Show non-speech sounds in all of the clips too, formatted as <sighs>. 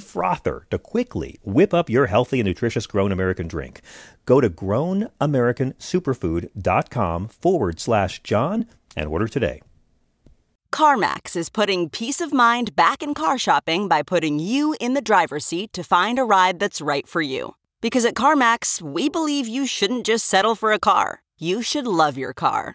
frother to quickly whip up your healthy and nutritious Grown American drink. Go to grownamericansuperfood.com forward slash John and order today. CarMax is putting peace of mind back in car shopping by putting you in the driver's seat to find a ride that's right for you. Because at CarMax, we believe you shouldn't just settle for a car, you should love your car.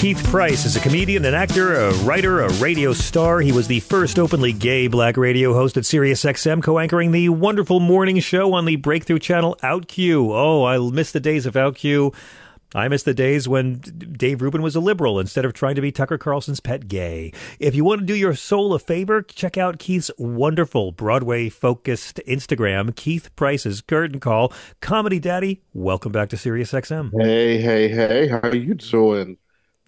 Keith Price is a comedian, an actor, a writer, a radio star. He was the first openly gay black radio host at SiriusXM, co-anchoring the wonderful morning show on the breakthrough channel OutQ. Oh, I miss the days of OutQ. I miss the days when Dave Rubin was a liberal instead of trying to be Tucker Carlson's pet gay. If you want to do your soul a favor, check out Keith's wonderful Broadway focused Instagram, Keith Price's Curtain Call. Comedy Daddy, welcome back to SiriusXM. Hey, hey, hey, how are you doing?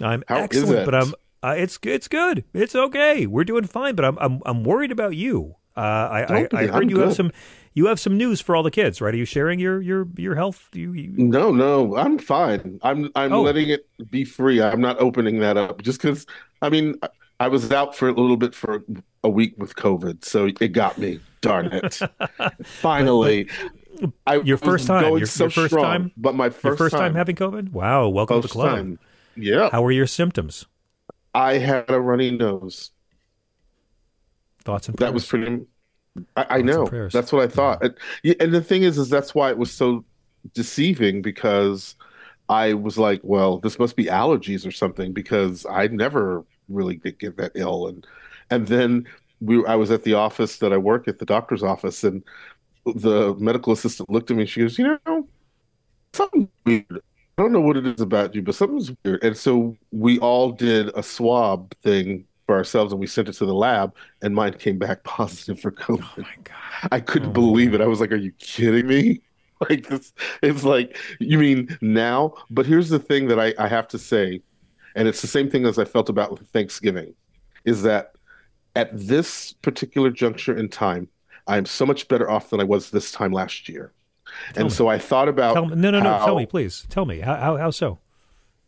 I'm How excellent, but I'm uh, it's it's good. It's okay. We're doing fine, but I'm I'm I'm worried about you. Uh, I, I, I heard I'm you have some you have some news for all the kids, right? Are you sharing your your your health? You, you, No, no, I'm fine. I'm I'm Oh. letting it be free. I'm not opening that up just because. I mean, I- was out for a little bit for a week with COVID, so it got me. Darn it! <laughs> Finally, I Your first time. Your- so your first strong, time? but my first, first time. having COVID? Wow! Welcome to the club. time. Yeah, How were your symptoms? I had a runny nose. Thoughts and prayers. That was pretty. I, I know. That's what I thought. And, and the thing is, is that's why it was so deceiving because I was like, well, this must be allergies or something because I never really did get that ill. And and then we, I was at the office that I work at, the doctor's office, and the medical assistant looked at me. and She goes, you know, something weird. I don't know what it is about you, but something's weird. And so we all did a swab thing for ourselves, and we sent it to the lab, and mine came back <laughs> positive for COVID. Oh my god! I couldn't Oh believe it. I was like, "Are you kidding me?" <laughs> Like this, it's like you mean now. But here's the thing that I, I have to say, and it's the same thing as I felt about Thanksgiving, is that at this particular juncture in time, I am so much better off than I was this time last year. Tell and me. so I thought about Tell me, no, no, no. how- Tell me, please. Tell me. How how, how so?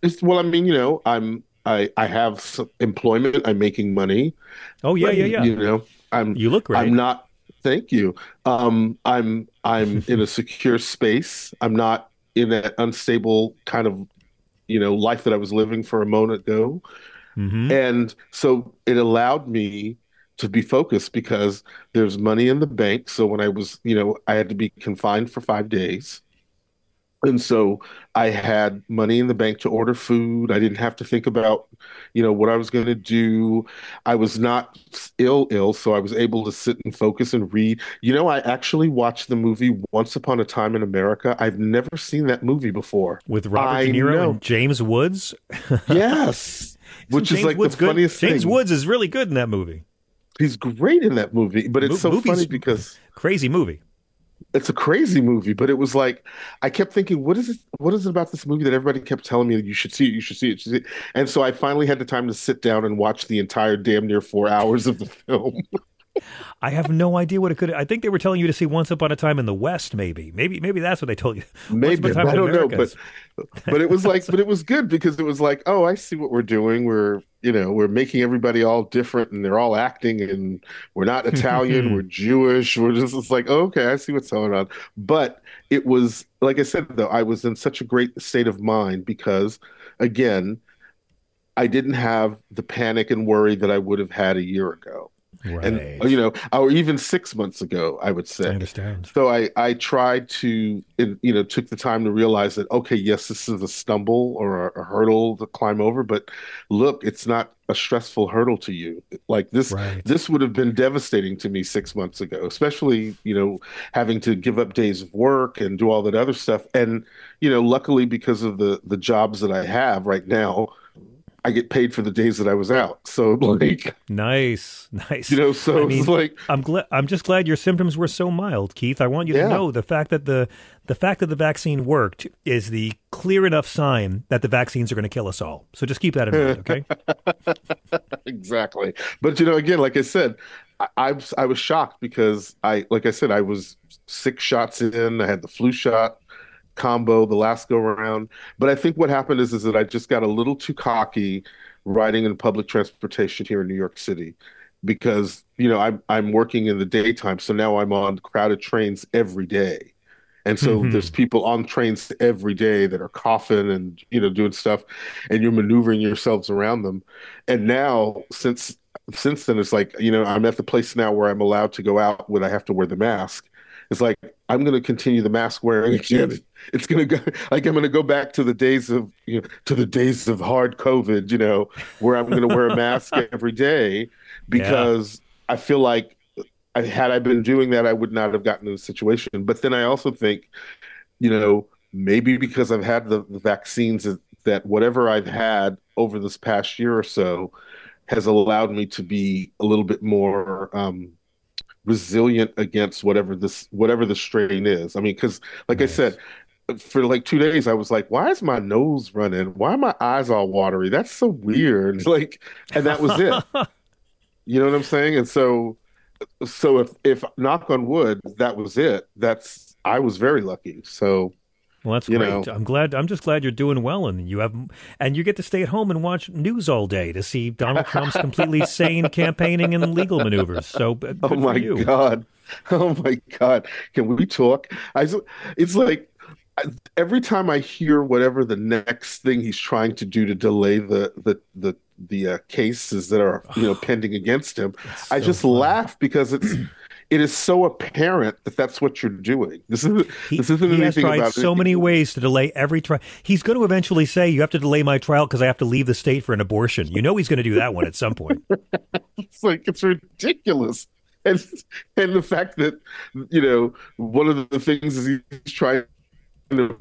It's, well, I mean, you know, I'm I I have some employment. I'm making money. Oh yeah, but, yeah, yeah. You know, I'm You look great. I'm not. Thank you. Um, I'm I'm <laughs> in a secure space. I'm not in that unstable kind of, you know, life that I was living for a moment ago. hmm And so it allowed me to be focused because there's money in the bank. So when I was, you know, I had to be confined for five days. And so I had money in the bank to order food. I didn't have to think about, you know, what I was going to do. I was not ill, ill, so I was able to sit and focus and read. You know, I actually watched the movie Once Upon a Time in America. I've never seen that movie before. With Robert I De Niro know. and James Woods. <laughs> Yes. Which James is like Woods the good? funniest James. Woods is really good in that movie. He's great in that movie, but it's Mo- so funny because Crazy movie. it's a crazy movie. But it was like I kept thinking, what is it? What is it about this movie that everybody kept telling me you should see it, you should see it, you should see it. And so I finally had the time to sit down and watch the entire damn near four hours of the <laughs> film. I have no idea what it could. I think they were telling you to see Once Upon a Time in the West. Maybe, maybe, maybe that's what they told you. <laughs> Maybe I don't know, but but it was <laughs> like, but it was good because it was like, oh, I see what we're doing. We're you know we're making everybody all different, and they're all acting, and we're not Italian, we're <laughs> Jewish. We're just it's like, oh, okay, I see what's going on. But it was like I said though, I was in such a great state of mind because again I didn't have the panic and worry that I would have had a year ago. Right. And you know, or even six months ago, I would say. I understand. So I I tried to, you know, took the time to realize that okay, yes, this is a stumble or a, a hurdle to climb over, but look, it's not a stressful hurdle to you. Like this, right. this would have been devastating to me six months ago, especially you know having to give up days of work and do all that other stuff. And you know, luckily because of the the jobs that I have right now I get paid for the days that I was out. So <laughs> like nice, nice. You know, so I mean, like I'm glad. I'm just glad your symptoms were so mild, Keith. I want you yeah. to know the fact that the the fact that the vaccine worked is the clear enough sign that the vaccines are going to kill us all. So just keep that in mind, okay? <laughs> exactly. But you know, again, like I said, I, I I was shocked because I, like I said, I was six shots in. I had the flu shot combo the last go around. But I think what happened is is that I just got a little too cocky riding in public transportation here in New York City because you know I'm I'm working in the daytime, so now I'm on crowded trains every day. And so mm-hmm. there's people on trains every day that are coughing and you know doing stuff, and you're maneuvering yourselves around them. And now since since then it's like you know I'm at the place now where I'm allowed to go out when I have to wear the mask, it's like I'm going to continue the mask wearing again. <laughs> It's going to go like I'm going to go back to the days of you know to the days of hard COVID, you know, where I'm going to wear a mask <laughs> every day because yeah. I feel like I, had I been doing that, I would not have gotten in the situation. But then I also think, you know, maybe because I've had the, the vaccines that whatever I've had over this past year or so has allowed me to be a little bit more um, resilient against whatever this whatever the strain is. I mean, because like nice. I said, for like two days, I was like, "Why is my nose running? Why are my eyes all watery? That's so weird." <laughs> Like, and that was it. <laughs> you know what I'm saying? And so, so if if knock on wood, that was it. That's I was very lucky. So well, that's you great. Know. I'm glad. I'm just glad you're doing well, and you have, and you get to stay at home and watch news all day to see Donald Trump's completely <laughs> sane campaigning and legal maneuvers. So, oh my god, oh my god, can we talk? I, it's like every time I hear whatever the next thing he's trying to do to delay the the the the uh, cases that are you know <sighs> pending against him, so I just funny. laugh because it's <clears throat> it is so apparent that that's what you're doing. This is he, this isn't he anything has tried so many ways to delay every trial. He's going to eventually say, "You have to delay my trial because I have to leave the state for an abortion." You know, he's going to do that one at some point. <laughs> it's like it's ridiculous, and and the fact that you know one of the things is he's trying to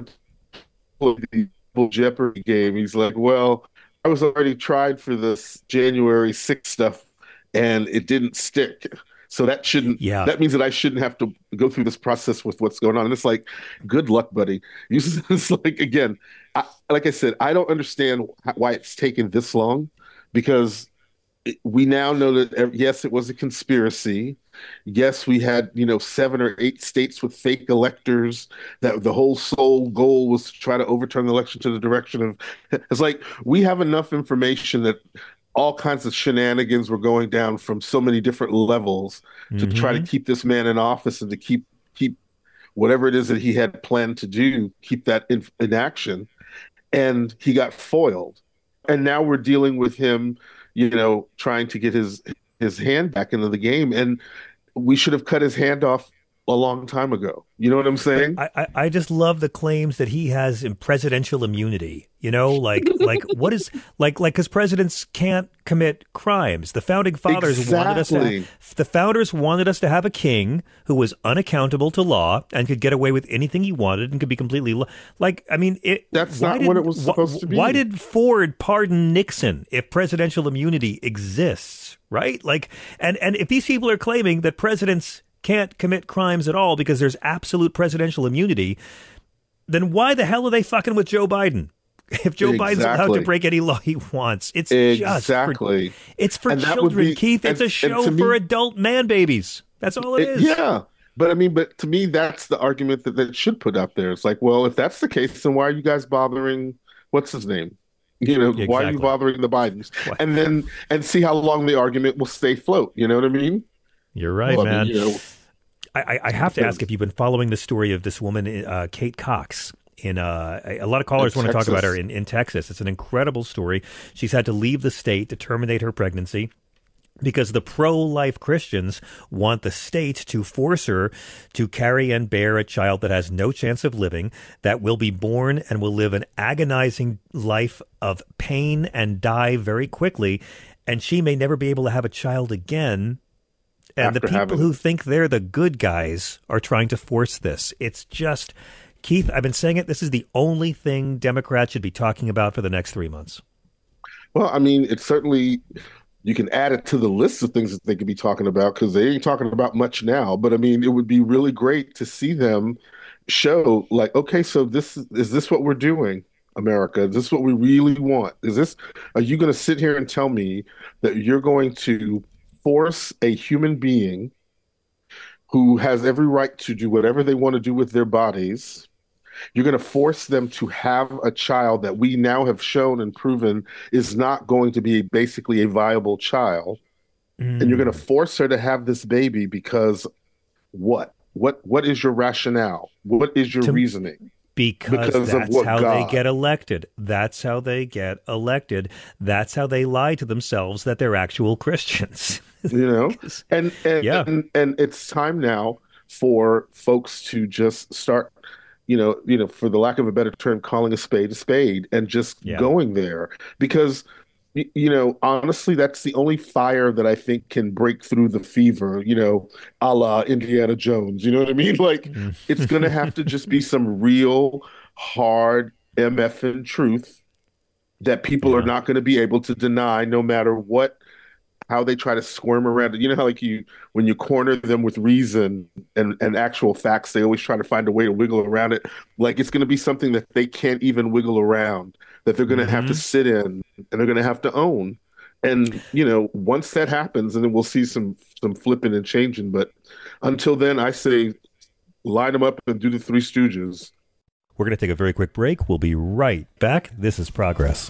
play the Jeopardy game. He's like, "Well, I was already tried for this January 6th stuff, and it didn't stick." So that shouldn't. Yeah. That means that I shouldn't have to go through this process with what's going on. And it's like, good luck, buddy. You, <laughs> It's like again, I, like I said, I don't understand why it's taken this long, because we now know that yes, it was a conspiracy. Yes, we had you know seven or eight states with fake electors. That the whole sole goal was to try to overturn the election to the direction of. <laughs> It's like we have enough information that all kinds of shenanigans were going down from so many different levels to mm-hmm. try to mm-hmm. keep this man in office and to keep keep whatever it is that he had planned to do keep that in, in action and he got foiled and now we're dealing with him you know trying to get his his hand back into the game and we should have cut his hand off a long time ago. You know what I'm saying? I, I, I just love the claims that he has in presidential immunity. You know, like <laughs> like what is like like because presidents can't commit crimes. The founding fathers exactly. wanted us to the founders wanted us to have a king who was unaccountable to law and could get away with anything he wanted and could be completely like I mean it. That's not did, what it was supposed wh- to be. Why did Ford pardon Nixon if presidential immunity exists? Right? Like and and if these people are claiming that presidents can't commit crimes at all because there's absolute presidential immunity, then why the hell are they fucking with Joe Biden? <laughs> If Joe exactly. Biden's allowed to break any law he wants, it's exactly. just for, it's for and children, be, Keith. It's and, a show for me, adult man babies. That's all it, it is. Yeah. But I mean, but to me, that's the argument that that should put up there. It's like, well, if that's the case, then why are you guys bothering? What's his name? You know, exactly. why are you bothering the Bidens? And then and see how long the argument will stay float. You know what I mean? You're right, man. You I, I, have to ask if you've been following the story of this woman, uh, Kate Cox. In uh, a lot of callers want to talk about her in, in Texas. It's an incredible story. She's had to leave the state to terminate her pregnancy because the pro life Christians want the state to force her to carry and bear a child that has no chance of living, that will be born and will live an agonizing life of pain and die very quickly. And she may never be able to have a child again. And the people who think they're the good guys are trying to force this. It's just, Keith, I've been saying it. This is the only thing Democrats should be talking about for the next three months. Well, I mean, it's certainly you can add it to the list of things that they could be talking about because they ain't talking about much now. But I mean, it would be really great to see them show like, okay, so this is this what we're doing, America? Is this what we really want? Is this are you going to sit here and tell me that you're going to force a human being who has every right to do whatever they want to do with their bodies you're going to force them to have a child that we now have shown and proven is not going to be basically a viable child. Mm. And you're going to mm. force her to have this baby because what? What what is your rationale? What is your to, reasoning? Because, because that's how God. they get elected. That's how they get elected. That's how they lie to themselves that they're actual Christians. <laughs> <laughs> you know? And and, yeah. and and it's time now for folks to just start you know, you know, for the lack of a better term, calling a spade a spade and just yeah. going there because you know, honestly, that's the only fire that I think can break through the fever, you know, a la Indiana Jones. You know what I mean? <laughs> Like, mm. it's going to have to just be some real hard MFN truth that people yeah. are not going to be able to deny no matter what how they try to squirm around it. You know how like you when you corner them with reason and, and actual facts, they always try to find a way to wiggle around it. Like it's gonna be something that they can't even wiggle around, that they're gonna mm-hmm. have to mm-hmm. sit in and they're gonna have to own. And you know, once that happens, and then we'll see some some flipping and changing. But until then, I say line them up and do the three stooges. We're going to take a very quick break. We'll be right back. This is Progress.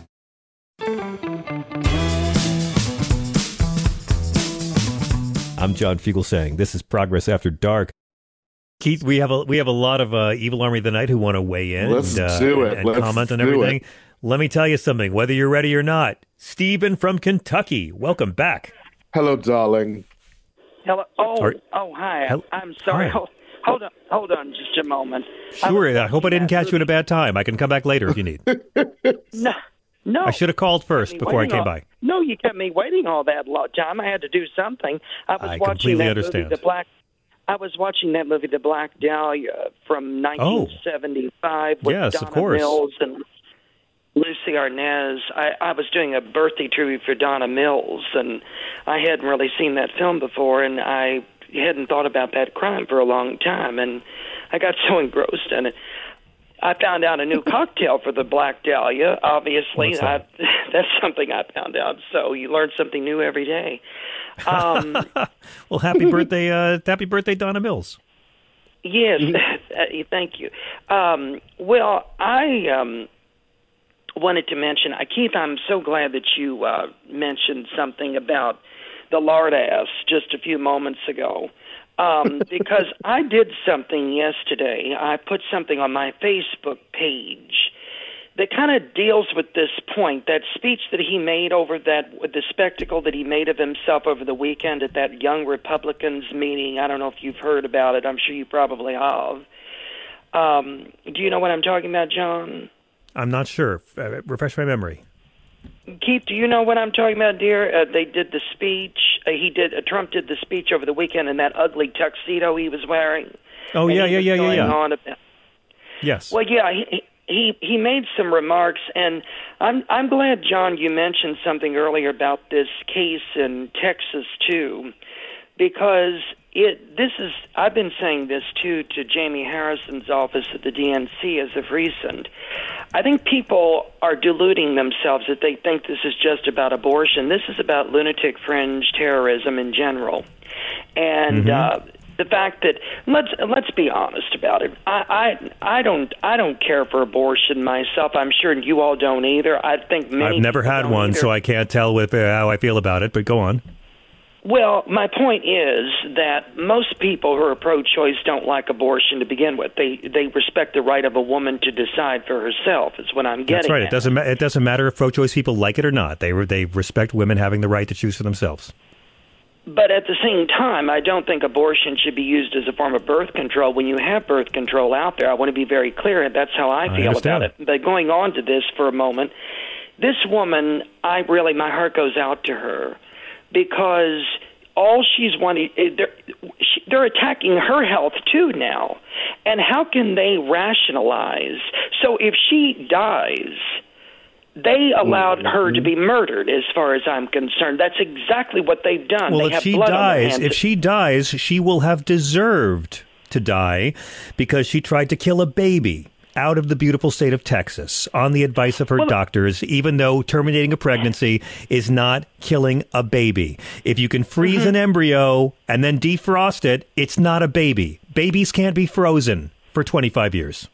I'm John Fugelsang this is Progress After Dark. Keith, we have a we have a lot of uh, Evil Army of the Night who want to weigh in Let's and, uh, do it. and, and comment on everything. It. Let me tell you something. Whether you're ready or not, Stephen from Kentucky, welcome back. Hello, darling. Hello. Oh, Are, oh, hi. Hel- I'm sorry. Hi. Hold on, hold on, just a moment. Sure. I, I hope I didn't catch movie. you at a bad time. I can come back later if you need. <laughs> no, no. I should have called first before I came all, by. No, you kept me waiting all that long time. I had to do something. I was I watching that understand. movie, The Black. I was watching that movie, The Black Dahlia, from 1975 oh. with yes, Donna of course. Mills and Lucie Arnaz. I, I was doing a birthday tribute for Donna Mills, and I hadn't really seen that film before, and I hadn't thought about that crime for a long time, and I got so <laughs> engrossed in it. I found out a new <laughs> cocktail for the Black Dahlia. Obviously, that? I, <laughs> that's something I found out. So you learn something new every day. Um, <laughs> well, happy birthday, uh, happy birthday, Donna Mills. Yes, Uh, thank you. Um, well, I um, wanted to mention, uh, Keith. I'm so glad that you uh, mentioned something about the lard ass just a few moments ago. Um, <laughs> because I did something yesterday. I put something on my Facebook page that kind of deals with this point. That speech that he made over that, the spectacle that he made of himself over the weekend at that Young Republicans meeting. I don't know if you've heard about it. I'm sure you probably have. Um, do you know what I'm talking about, John? I'm not sure. Uh, refresh my memory. Keith, do you know what I'm talking about, dear? Uh, they did the speech. Uh, he did. Uh, Trump did the speech over the weekend in that ugly tuxedo he was wearing. Oh yeah, yeah, yeah, yeah, yeah. On about, yes. Well, yeah. He, he he made some remarks, and I'm I'm glad, John, you mentioned something earlier about this case in Texas too, because it this is I've been saying this too to Jamie Harrison's office at the DNC as of recent. I think people are deluding themselves that they think this is just about abortion. This is about lunatic fringe terrorism in general, and. Mm-hmm. Uh, the fact that let's let's be honest about it. I I I don't I don't care for abortion myself. I'm sure you all don't either. I think many. I've never had one, either. so I can't tell with uh, how I feel about it. But go on. Well, my point is that most people who are pro-choice don't like abortion to begin with. They they respect the right of a woman to decide for herself. Is what I'm getting. That's right. At. It doesn't. Ma- it doesn't matter if pro-choice people like it or not. They re- they respect women having the right to choose for themselves. But at the same time, I don't think abortion should be used as a form of birth control. When you have birth control out there, I want to be very clear. That's how I I feel understand. about it. But going on to this for a moment, this woman, I really, my heart goes out to her because all she's wanting, eh, they're, they're attacking her health too now. And how can they rationalize? So if she dies, they allowed her to be murdered, as far as I'm concerned. That's exactly what they've done. Well, they if have she dies, if she dies, she will have deserved to die because she tried to kill a baby out of the beautiful state of Texas on the advice of her doctors, even though terminating a pregnancy is not killing a baby. If you can freeze Mm-hmm. an embryo and then defrost it, it's not a baby. Babies can't be frozen for 25 years.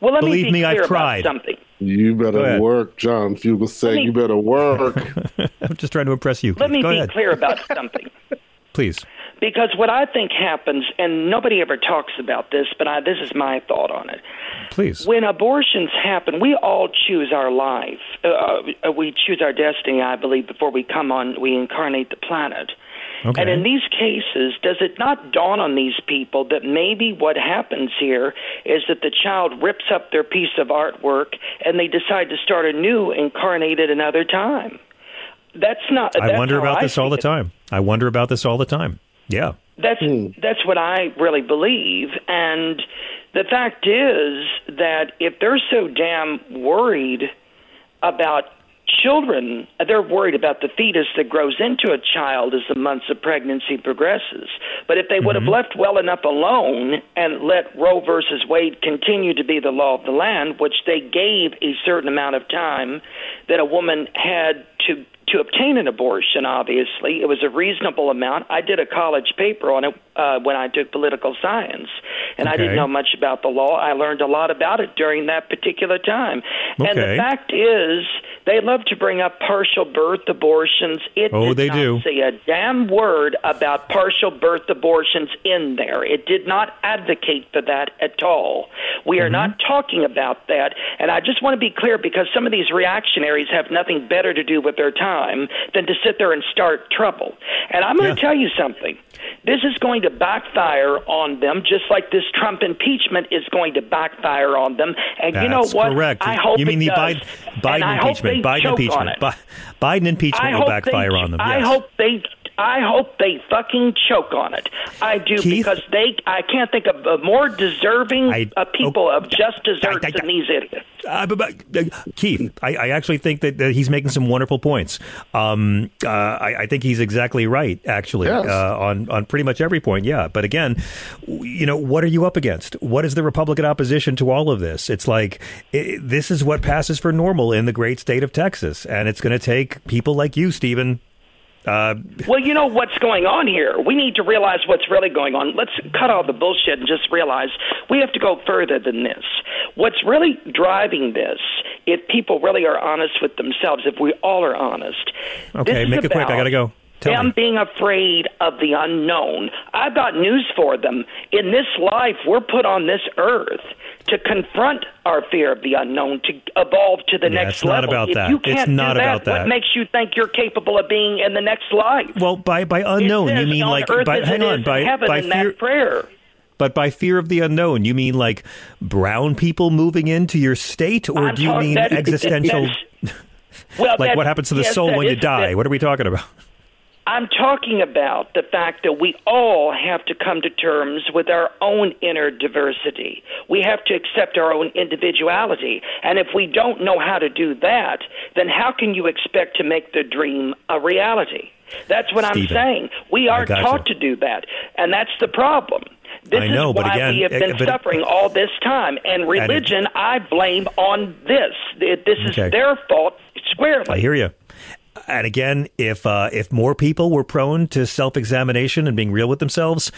well, let believe me, be me, I've clear about tried. something. You better work, John Fugelsang. me- You better work. <laughs> I'm just trying to impress you. Let Keith. me Go be ahead. clear about something. <laughs> Please. Because what I think happens, and nobody ever talks about this, but I, this is my thought on it. Please. When abortions happen, we all choose our life. Uh, uh, we choose our destiny, I believe, before we come on, we incarnate the planet. Okay. And in these cases, does it not dawn on these people that maybe what happens here is that the child rips up their piece of artwork and they decide to start anew, incarnate at another time? That's not. I that's wonder about I this all the time. I wonder about this all the time. Yeah. That's hmm. that's what I really believe, and the fact is that if they're so damn worried about children, they're worried about the fetus that grows into a child as the months of pregnancy progresses. But if they would have mm-hmm. left well enough alone and let Roe versus Wade continue to be the law of the land, which they gave a certain amount of time that a woman had to to obtain an abortion, obviously. It was a reasonable amount. I did a college paper on it uh, when I took political science, and I didn't know much about the law. I learned a lot about it during that particular time. And the fact is, they love to bring up partial birth abortions. It Oh, did they not do. say a damn word about partial birth abortions in there. It did not advocate for that at all. We Mm-hmm. are not talking about that. And I just want to be clear because some of these reactionaries have nothing better to do with their time than to sit there and start trouble. And I'm going Yeah. to tell you something. This is going to backfire on them, just like this Trump impeachment is going to backfire on them. And you know what? correct. I hope you mean the. Biden, Biden impeachment? Biden impeachment. Biden impeachment will backfire they, on them. I yes. hope they. I hope they fucking choke on it. I do Keith? because they. I can't think of a more deserving I- uh, people of just desserts I- I- than these idiots. Uh, but, but, uh, Keith, I, I actually think that, that he's making some wonderful points. Um, uh, I, I think he's exactly right, actually, Yes. uh, on on pretty much every point. Yeah, but again, you know, what are you up against? What is the Republican opposition to all of this? It's like i this is what passes for normal in the great state of Texas, and it's going to take people like you, Stephen. Uh, Well, you know what's going on here. We need to realize what's really going on. Let's cut all the bullshit and just realize we have to go further than this. What's really driving this, if people really are honest with themselves, if we all are honest. Okay, make it quick. I gotta go. Them me. being afraid of the unknown. I've got news for them. In this life, we're put on this earth to confront our fear of the unknown, to evolve to the Yeah, next it's not about if that. you It's can't not do that, about that. what makes you think you're capable of being in the next life? well, by by unknown, you mean like by hang on by by fear. prayer. But by fear of the unknown, you mean like brown people moving into your state, or I'm do you mean that- existential? <laughs> Well, like what happens to the yes, soul when you die? that- What are we talking about? I'm talking about the fact that we all have to come to terms with our own inner diversity. We have to accept our own individuality. And if we don't know how to do that, then how can you expect to make the dream a reality? That's what Stephen, I'm saying. We aren't gotcha. taught to do that. And that's the problem. This I know, is but why again, we have eh, been but- suffering all this time. And religion, I blame on this. This is Okay. their fault squarely. I hear you. And again, if uh, if more people were prone to self examination and being real with themselves,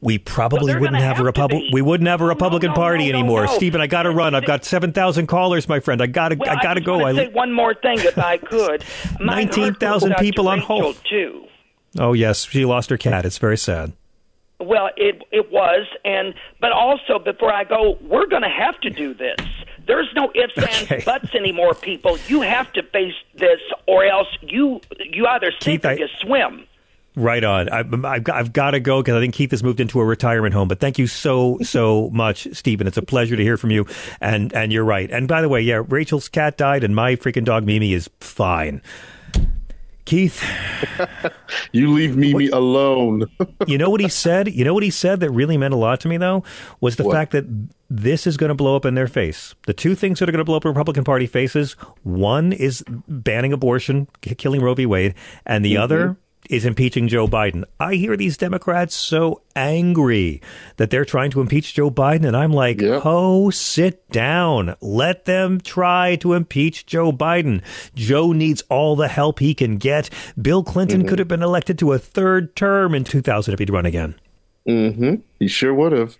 we probably they're wouldn't gonna have a republic. We wouldn't have a No, no, Republican no, Party no, anymore. Stephen, I got to run. I've got seven thousand callers, my friend. I got to. Well, I got to go. I say one more thing, if I could. 19,000 goes out to people on hold. too. oh yes, she lost her cat. It's very sad. Well, it it was, and but also before I go, we're going to have to do this. There's no ifs Okay. and buts anymore, people. You have to face this, or else you you either sink Keith, or I- swim. Right on. I, I've, got- I've got to go because I think Keith has moved into a retirement home. But thank you so so <laughs> much, Stephen. It's a pleasure to hear from you. And and you're right. And by the way, yeah, Rachel's cat died, and my freaking dog Mimi is fine. Keith, <laughs> You leave Mimi alone. you know what he said? You know what he said that really meant a lot to me though was the What? fact that this is going to blow up in their face. The two things that are going to blow up in Republican Party faces: one is banning abortion, killing Roe v. Wade, and the other is impeaching Joe Biden. I hear these Democrats so angry that they're trying to impeach Joe Biden, and I'm like, Yep. "Oh, sit down. Let them try to impeach Joe Biden. Joe needs all the help he can get. Bill Clinton could have been elected to a third term in 2000 if he'd run again." hmm He sure would have.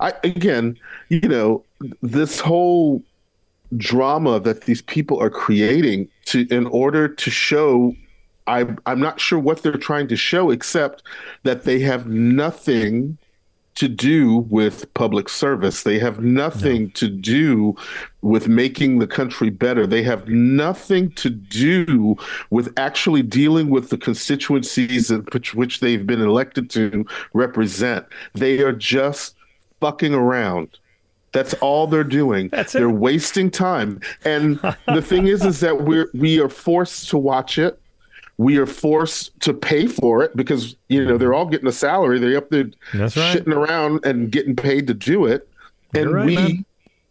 I again, you know, this whole drama that these people are creating to in order to show I I'm not sure what they're trying to show except that they have nothing to do with public service. They have nothing to do with making the country better. They have nothing to do with actually dealing with the constituencies which, which they've been elected to represent. They are just fucking around. That's all they're doing. That's it. they're wasting time. And the thing is, is that we're we are forced to watch it we are forced to pay for it because you know they're all getting a salary. They're up there That's right. shitting around and getting paid to do it, and right, we man.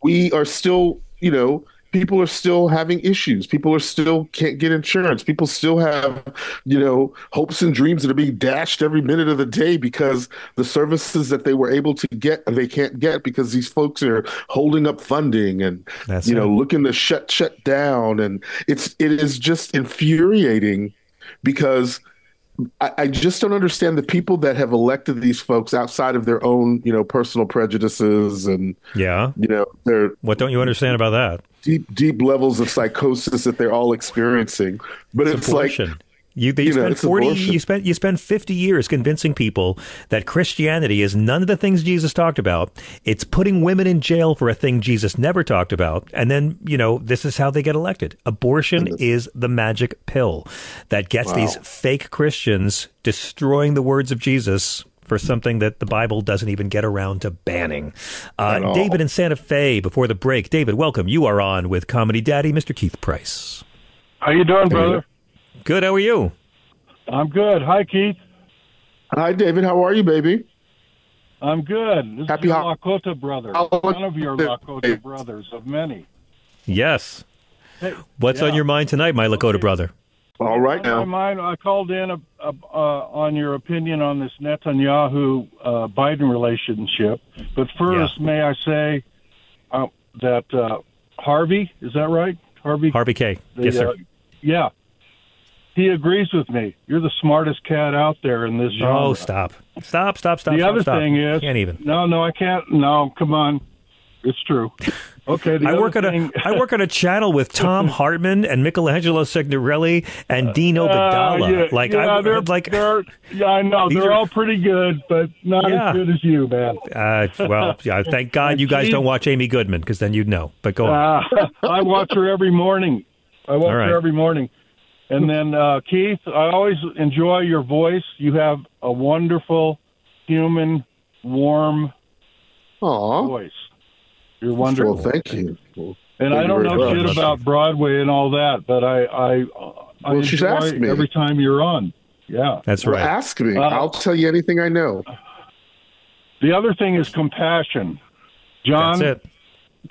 we are still you know people are still having issues. People are still can't get insurance. People still have you know hopes and dreams that are being dashed every minute of the day because the services that they were able to get they can't get because these folks are holding up funding and That's you know looking to shut shut down and it's it is just infuriating because I, I just don't understand the people that have elected these folks outside of their own, you know, personal prejudices and Yeah. you know their What don't you understand about that? deep deep levels of psychosis that they're all experiencing. But it's, abortion. like you, they you know, spent it's forty. abortion. You spent you spent fifty years convincing people that Christianity is none of the things Jesus talked about. It's putting women in jail for a thing Jesus never talked about, and then you know this is how they get elected. Abortion is the magic pill that gets these fake Christians destroying the words of Jesus. For something that the Bible doesn't even get around to banning. Uh. David in Santa Fe before the break. David, welcome. You are on with Comedy Daddy, Mr. Keith Price. How you doing, brother? Good. How are you? I'm good. Hi, Keith. Hi David, how are you, baby? I'm good. This Happy is your ho- Lakota brother. holiday- One of your Lakota brothers of many. Yes. Hey, What's on your mind tonight, my Lakota Okay. brother? All right On now. my mind, I called in a, a, uh, on your opinion on this Netanyahu uh, Biden relationship. But first, may I say uh, that uh, Harvey is that right? Harvey. Harvey K. the, yes, sir. uh, yeah. He agrees with me. You're the smartest cat out there in this genre. Oh, stop, stop, stop, stop. the stop, other stop. thing is, can't even. No, no, I can't. No, come on, it's true. <laughs> Okay, the I work on a I work on a channel with Thom <laughs> Hartmann and Michelangelo Signorile and Dino Uh, Badala. yeah, like yeah, I they're, like they're, yeah, I know they're are- all pretty good, but not Yeah. as good as you, man. uh, well, <laughs> yeah, thank God you guys Gee. don't watch Amy Goodman because then you'd know. But go on. Uh, I watch her every morning. I watch right. her every morning. And then uh, Keith, I always enjoy your voice. You have a wonderful, human, warm Aw. voice. You're wonderful. Well, thank you. Well, and thank I don't know much. shit about Broadway and all that, but I I, I Well, she's enjoy asked me. every time you're on. Yeah. That's Well, right. ask me. Uh, I'll tell you anything I know. The other thing is compassion. John, That's it.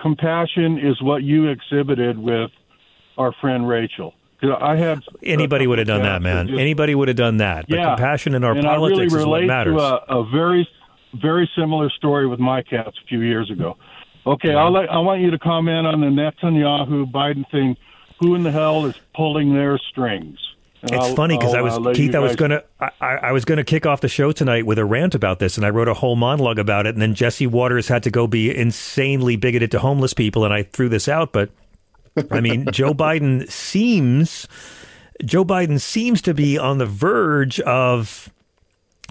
compassion is what you exhibited with our friend Rachel. 'Cause I had Anybody would have done that, man. Just- Anybody would have done that. But Yeah. compassion in our and politics I really is what relate matters. to a, a very, very similar story with my cats a few years ago. Okay, I'll let, I want you to comment on the Netanyahu Biden thing. Who in the hell is pulling their strings? And It's I'll- funny because I was uh, Keith. I was gonna I I was gonna kick off the show tonight with a rant about this, and I wrote a whole monologue about it. And then Jesse Watters had to go be insanely bigoted to homeless people, and I threw this out. But I mean, Joe Biden seems Joe Biden seems to be on the verge of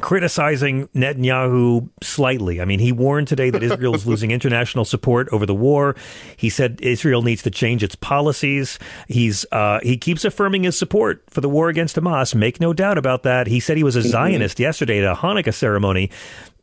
criticizing Netanyahu slightly. I mean, he warned today that Israel is losing international support over the war. He said Israel needs to change its policies. He's uh, he keeps affirming his support for the war against Hamas. Make no doubt about that. He said he was a Zionist yesterday at a Hanukkah ceremony.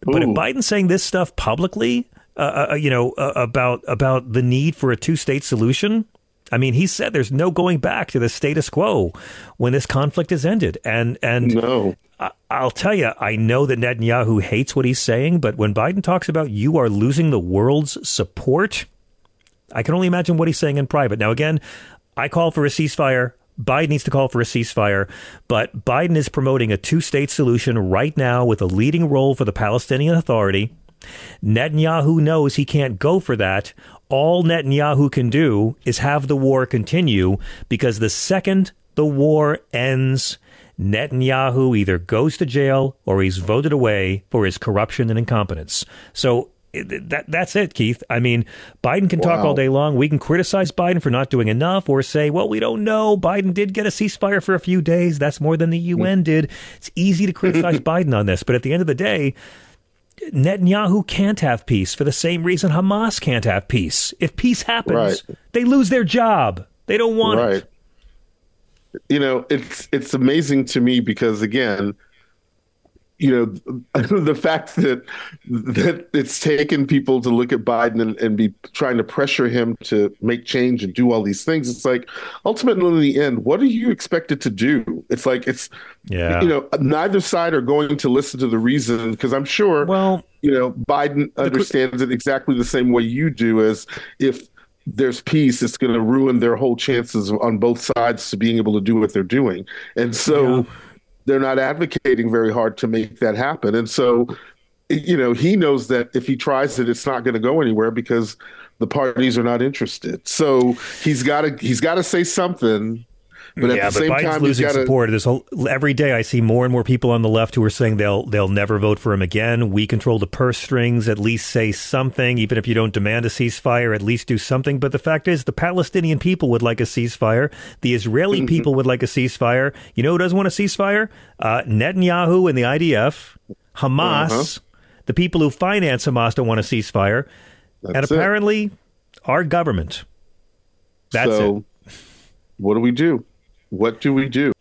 But if Biden's saying this stuff publicly, uh, uh, you know, uh, about about the need for a two state solution. I mean, he said there's no going back to the status quo when this conflict is ended, and and No. I- I'll tell you, I know that Netanyahu hates what he's saying, but when Biden talks about you are losing the world's support, I can only imagine what he's saying in private. Now, again, I call for a ceasefire. Biden needs to call for a ceasefire, but Biden is promoting a two state solution right now with a leading role for the Palestinian Authority. Netanyahu knows he can't go for that. All Netanyahu can do is have the war continue because the second the war ends, Netanyahu either goes to jail or he's voted away for his corruption and incompetence. So that that's it, Keith. I mean, Biden can talk all day long. We can criticize Biden for not doing enough or say, well, we don't know. Biden did get a ceasefire for a few days. That's more than the mm. UN did. It's easy to criticize <laughs> Biden on this, but at the end of the day, Netanyahu can't have peace for the same reason Hamas can't have peace. If peace happens, Right. they lose their job. They don't want right. it. You know, it's it's amazing to me because again, you know, <laughs> the fact that that it's taken people to look at Biden and, and be trying to pressure him to make change and do all these things. It's like ultimately in the end, what are you expected to do? It's like it's Yeah. you know, neither side are going to listen to the reason because I'm sure Well, you know, Biden understands it exactly the same way you do as if there's peace, it's going to ruin their whole chances on both sides to being able to do what they're doing. And so Yeah. They're not advocating very hard to make that happen. And so, you know, he knows that if he tries it, it's not going to go anywhere because the parties are not interested. So he's got to he's got to say something. But at yeah, the but same Biden's time, losing got to support. A, every day I see more and more people on the left who are saying they'll they'll never vote for him again. We control the purse strings. At least say something, even if you don't demand a ceasefire. At least do something. But the fact is, the Palestinian people would like a ceasefire. The Israeli Mm-hmm. people would like a ceasefire. You know who doesn't want a ceasefire? Uh, Netanyahu and the IDF, Hamas. Uh-huh. The people who finance Hamas don't want a ceasefire, and That's it. apparently, our government. That's so it. what do we do? What do we do?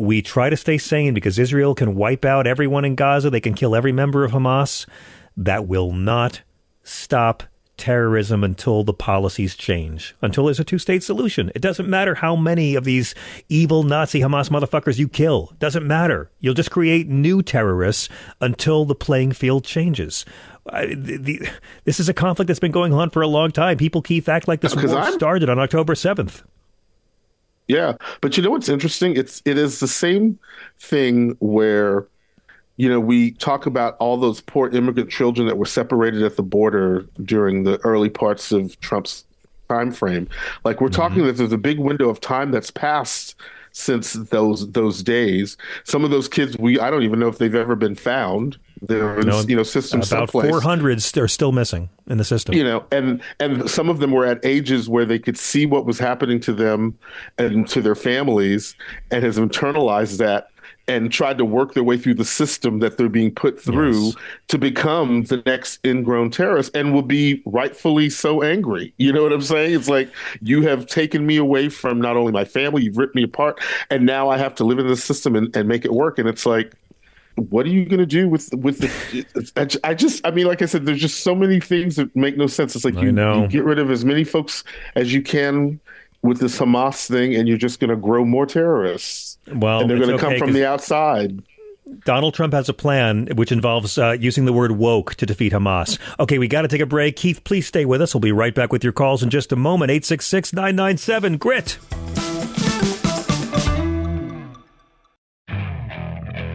we try to stay sane because Israel can wipe out everyone in Gaza. They can kill every member of Hamas. That will not stop terrorism until the policies change, until there's a two state solution. It doesn't matter how many of these evil Nazi Hamas motherfuckers you kill. It doesn't matter. You'll just create new terrorists until the playing field changes. Uh, the, the, this is a conflict that's been going on for a long time. People, Keith, act like this war I'm- started on October 7th. Yeah, but you know what's interesting? It's it is the same thing where you know we talk about all those poor immigrant children that were separated at the border during the early parts of Trump's time frame. Like we're mm-hmm. talking that there's a big window of time that's passed since those those days. Some of those kids, we I don't even know if they've ever been found. They're in, No, you know system About someplace. 400 are still missing in the system. You know, and and some of them were at ages where they could see what was happening to them and to their families, and has internalized that and tried to work their way through the system that they're being put through Yes. to become the next ingrown terrorist and will be rightfully so angry. You know what I'm saying? It's like you have taken me away from not only my family, you've ripped me apart, and now I have to live in this system and, and make it work. And it's like, what are you going to do with with the? I just, I mean, like I said, there's just so many things that make no sense. It's like you, know. you get rid of as many folks as you can with this Hamas thing, and you're just going to grow more terrorists, Well, and they're going to come from the outside. Donald Trump has a plan which involves uh, using the word woke to defeat Hamas. Okay, we got to take a break. Keith, please stay with us. We'll be right back with your calls in just a moment. 866 997 GRIT.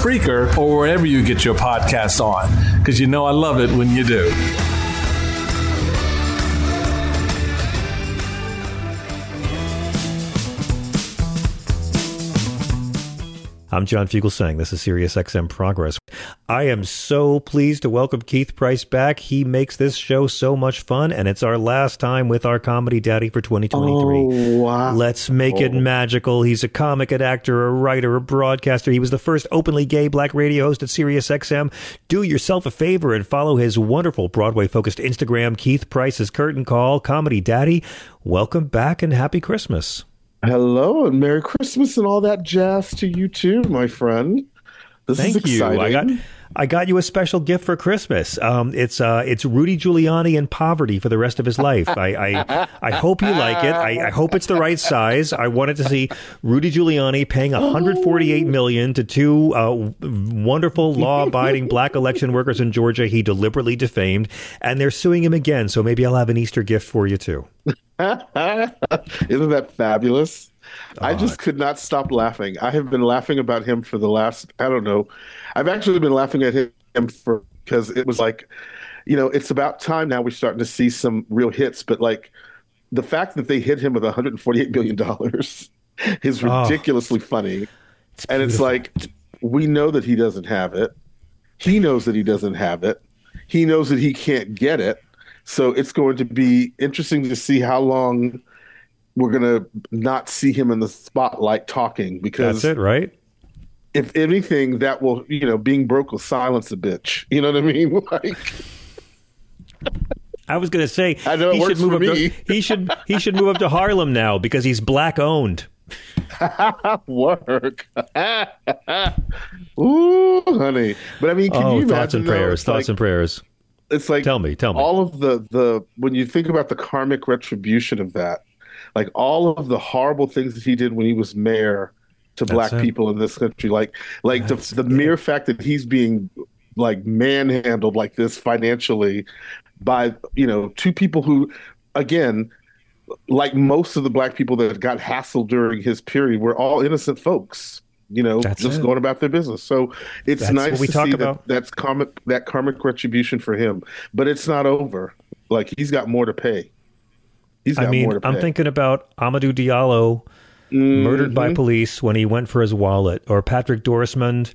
Spreaker, or wherever you get your podcasts on, because you know I love it when you do. I'm John Fugelsang. This is Sirius XM Progress. I am so pleased to welcome Keith Price back. He makes this show so much fun, and it's our last time with our comedy daddy for 2023. Oh, wow. Let's make it oh. magical. He's a comic, an actor, a writer, a broadcaster. He was the first openly gay black radio host at Sirius XM. Do yourself a favor and follow his wonderful Broadway focused Instagram, Keith Price's Curtain Call, Comedy Daddy. Welcome back and happy Christmas. Hello and Merry Christmas and all that jazz to you too, my friend. This Thank is you. I got I got you a special gift for Christmas. Um, it's uh, it's Rudy Giuliani in poverty for the rest of his life. I I, I hope you like it. I, I hope it's the right size. I wanted to see Rudy Giuliani paying 148 million to two uh, wonderful law-abiding black election workers in Georgia he deliberately defamed, and they're suing him again. So maybe I'll have an Easter gift for you too. <laughs> Isn't that fabulous? I just could not stop laughing. I have been laughing about him for the last, I don't know. I've actually been laughing at him for because it was like, you know, it's about time now we're starting to see some real hits, but like the fact that they hit him with 148 billion dollars <laughs> is Oh. ridiculously funny. and it's like we know that he doesn't have it. He knows that he doesn't have it. He knows that he can't get it. So it's going to be interesting to see how long we're going to not see him in the spotlight talking because That's it, right? If anything, that will, you know, being broke will silence a bitch. You know what I mean? <laughs> Like, I was going to say I know he should move up me. to he should he should move up to Harlem now because he's black owned. <laughs> work. <laughs> Ooh, honey. But I mean, can oh, you thoughts imagine and prayers, it's thoughts like, and prayers. It's like Tell me, tell me. all of the the when you think about the karmic retribution of that, like all of the horrible things that he did when he was mayor to That's black it. people in this country, like like the the mere fact that he's being like manhandled like this financially by you know two people who, again, like most of the black people that got hassled during his period, were all innocent folks. You know, That's just it. going about their business. So it's That's nice we to talk see about. that that's karmic that karmic retribution for him. But it's not over. Like he's got more to pay. He's got I mean, more to pay. I'm thinking about Amadou Diallo murdered by Mhm. police when he went for his wallet, or Patrick Dorismond,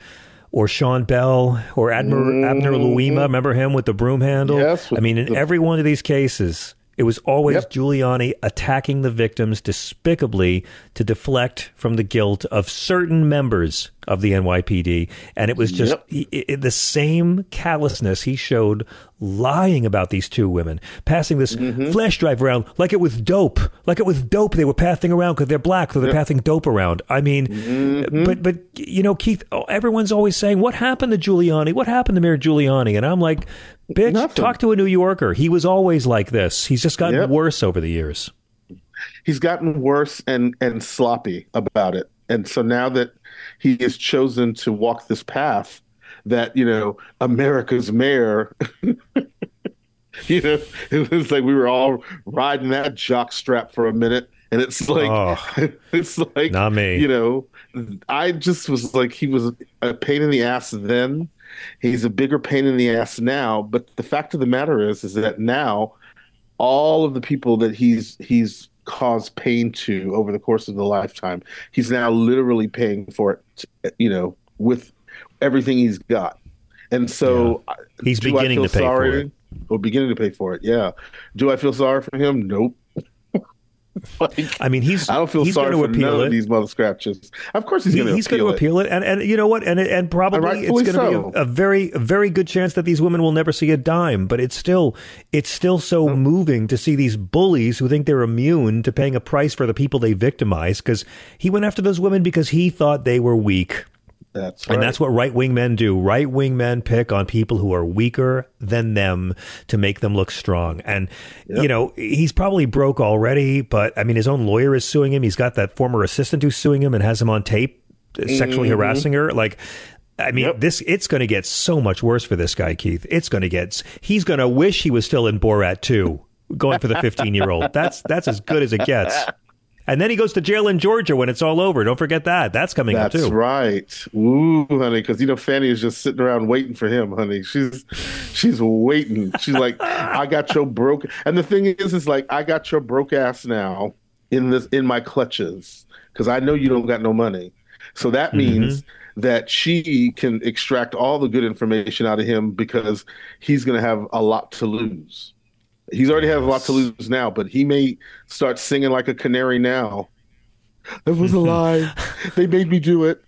or Sean Bell, or Admiral, Abner Louima. Remember him with the broom handle? Mm-hmm. Yes, I mean, in the- every one of these cases, it was always Yep. Giuliani attacking the victims despicably to deflect from the guilt of certain members of the NYPD. And it was just Yep. he- i- the same callousness he showed lying about these two women, passing this Mm-hmm. flash drive around like it was dope, like it was dope they were passing around because they're black, so they're passing dope around. I mean, Mm-hmm. but but you know, Keith, oh, everyone's always saying, "What happened to Giuliani? What happened to Mayor Giuliani?" And I'm like, "Bitch, Nothing. talk to a New Yorker. He was always like this. He's just gotten Yep. worse over the years." he's gotten worse and and sloppy about it. And so now that he has chosen to walk this path, that you know America's mayor, <laughs> you know, it was like we were all riding that jock strap for a minute, and it's like Oh. <laughs> it's like Not me. You know, I just was like he was a pain in the ass then. He's a bigger pain in the ass now. But the fact of the matter is, is that now all of the people that he's he's caused pain to over the course of the lifetime, he's now literally paying for it. You know, with everything he's got, and so I- He's beginning to pay for it. Or beginning to pay for it. Yeah. Do I feel sorry for him? Nope. <laughs> like, I mean, he's I don't feel he's sorry for to appeal none it. these mother scratches. Of course, he's going to he's appeal going to it. appeal it, and and you know what, and and probably it's going to so. be a, a very a very good chance that these women will never see a dime. But it's still it's still so Oh. moving to see these bullies who think they're immune to paying a price for the people they victimize because he went after those women because he thought they were weak. That's And that's what right wing men do. Right wing men pick on people who are weaker than them to make them look strong. And, you know, he's probably broke already, but I mean, his own lawyer is suing him. He's got that former assistant who's suing him and has him on tape uh, sexually Mhm. harassing her. Like, I mean, this it's going to get so much worse for this guy, Keith. It's going to get. He's going to wish he was still in Borat too, going for the fifteen year old. That's that's as good as it gets. <laughs> And then he goes to jail in Georgia when it's all over. Don't forget that. That's coming That's up too. That's right. Ooh, honey, because you know Fani is just sitting around waiting for him, honey. She's she's waiting. She's like, I got your broke. And the thing is, is like, I got your broke ass now in this in my clutches because I know you don't got no money. So that mm-hmm. means that she can extract all the good information out of him because he's going to have a lot to lose. He's already has a lot to lose now, but he may start singing like a canary now. It was a <laughs> lie. they made me do it.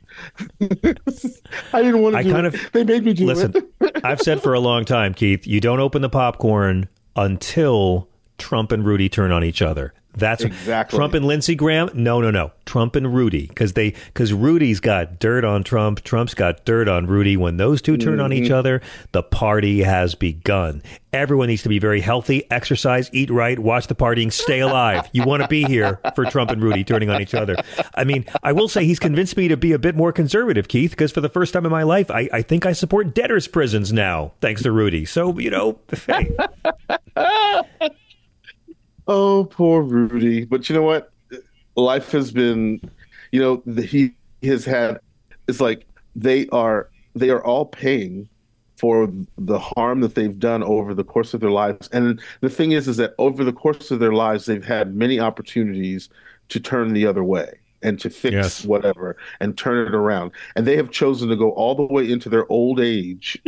<laughs> I didn't want to I do kind it. of- they made me do Listen, it. Listen, I've said for a long time, Keith, you don't open the popcorn until Trump and Rudy turn on each other. That's Exactly. Trump and Lindsey Graham. No, no, no. Trump and Rudy, because they because Rudy's got dirt on Trump. Trump's got dirt on Rudy. When those two turn on each Mhm. other, the party has begun. Everyone needs to be very healthy, exercise, eat right, watch the partying, stay alive. You want to be here for Trump and Rudy turning on each other. I mean, I will say he's convinced me to be a bit more conservative, Keith, because for the first time in my life, I, I think I support debtors' prisons now, thanks to Rudy. So you know, hey, <laughs> Oh, poor Rudy. But you know what? Life has been, you know, the, he has had. It's like they are they are all paying for the harm that they've done over the course of their lives. And the thing is, is that over the course of their lives, they've had many opportunities to turn the other way and to fix Yes. whatever and turn it around. And they have chosen to go all the way into their old age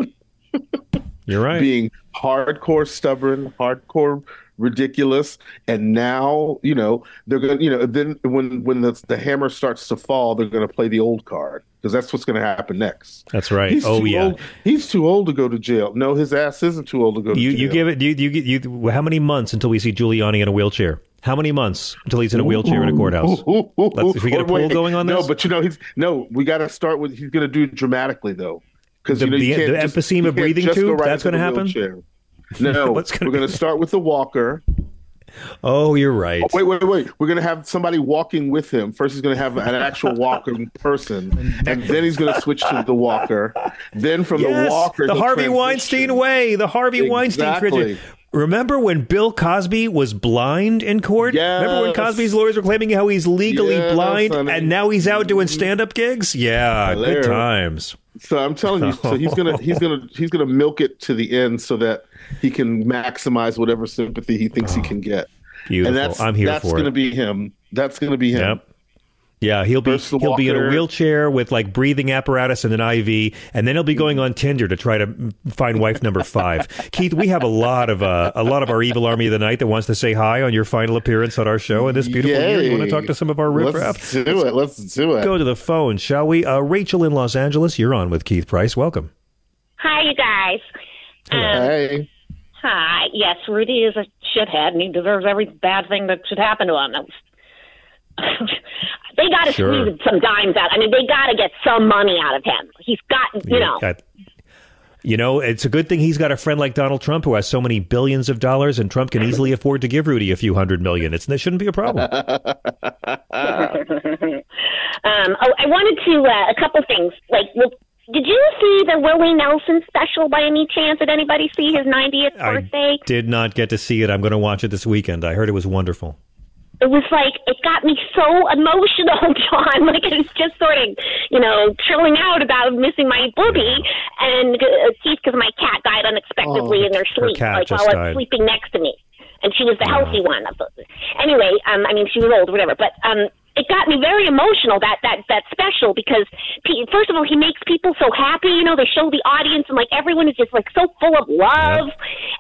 <laughs> you're right. being hardcore stubborn, hardcore ridiculous, and now you know they're gonna you know then when when the the hammer starts to fall, they're gonna play the old card because that's what's gonna happen next. That's right. He's oh too yeah. old- he's too old to go to jail. No, his ass isn't too old to go to You jail. you give it you you you how many months until we see Giuliani in a wheelchair? How many months until he's in a wheelchair in a courthouse? Let's, if we get a <laughs> poll going on this, No, but you know he's no. We got to start with he's gonna do it dramatically though, because The- you know you the- the just- emphysema breathing tube, right that's gonna happen? wheelchair. <laughs> No, we're going to start with the walker. oh, you're right. Oh, wait, wait, wait. We're going to have somebody walking with him. First, he's going to have an actual walking <laughs> person, and then he's going to switch to the walker. Then from the walker, the Harvey transition. Weinstein way, the Harvey Weinstein Exactly. tradition. Remember when Bill Cosby was blind in court? Yes. Remember when Cosby's lawyers were claiming how he's legally Yes, blind and now he's out doing stand up gigs? Yeah, good times. So I'm telling you, so he's gonna he's <laughs> gonna he's gonna milk it to the end so that he can maximize whatever sympathy he thinks he can get. Beautiful. And that's I'm here that's for gonna it. be him. That's gonna be him. Yep. Yeah, he'll be he'll be in a wheelchair with like breathing apparatus and an IV, and then he'll be going on Tinder to try to find wife number five. <laughs> Keith, we have a lot of uh, a lot of our evil army of the night that wants to say hi on your final appearance on our show in this beautiful year. You want to talk to some of our riffraff? Let's do it. Let's do it. Go to the phone, shall we? Uh, Rachel in Los Angeles, you're on with Keith Price. Welcome. Hi, you guys. Um, Hey. Hi. Yes, Rudy is a shithead, and he deserves every bad thing that should happen to him. <laughs> they got to Sure. squeeze some dimes out. I mean, they got to get some money out of him. He's got, you know. I- you know, it's a good thing he's got a friend like Donald Trump who has so many billions of dollars, and Trump can easily afford to give Rudy a few hundred million. It's, it shouldn't be a problem. <laughs> <laughs> um, oh, I wanted to uh, a couple things. Like, well, did you see the Willie Nelson special by any chance? Did anybody see his 90th birthday? I did not get to see it. I'm going to watch it this weekend. I heard it was wonderful. it was like it got me so emotional, <laughs> John. Like I was just sort of, you know, trilling out about missing my booby, and uh, Keith, because my cat died unexpectedly Oh, in their her sleep, like while I was sleeping next to me, and she was the healthy one. Anyway, um, I mean, she was old, whatever, but um. It got me very emotional that that that special because first of all he makes people so happy you know they show the audience and like everyone is just like so full of love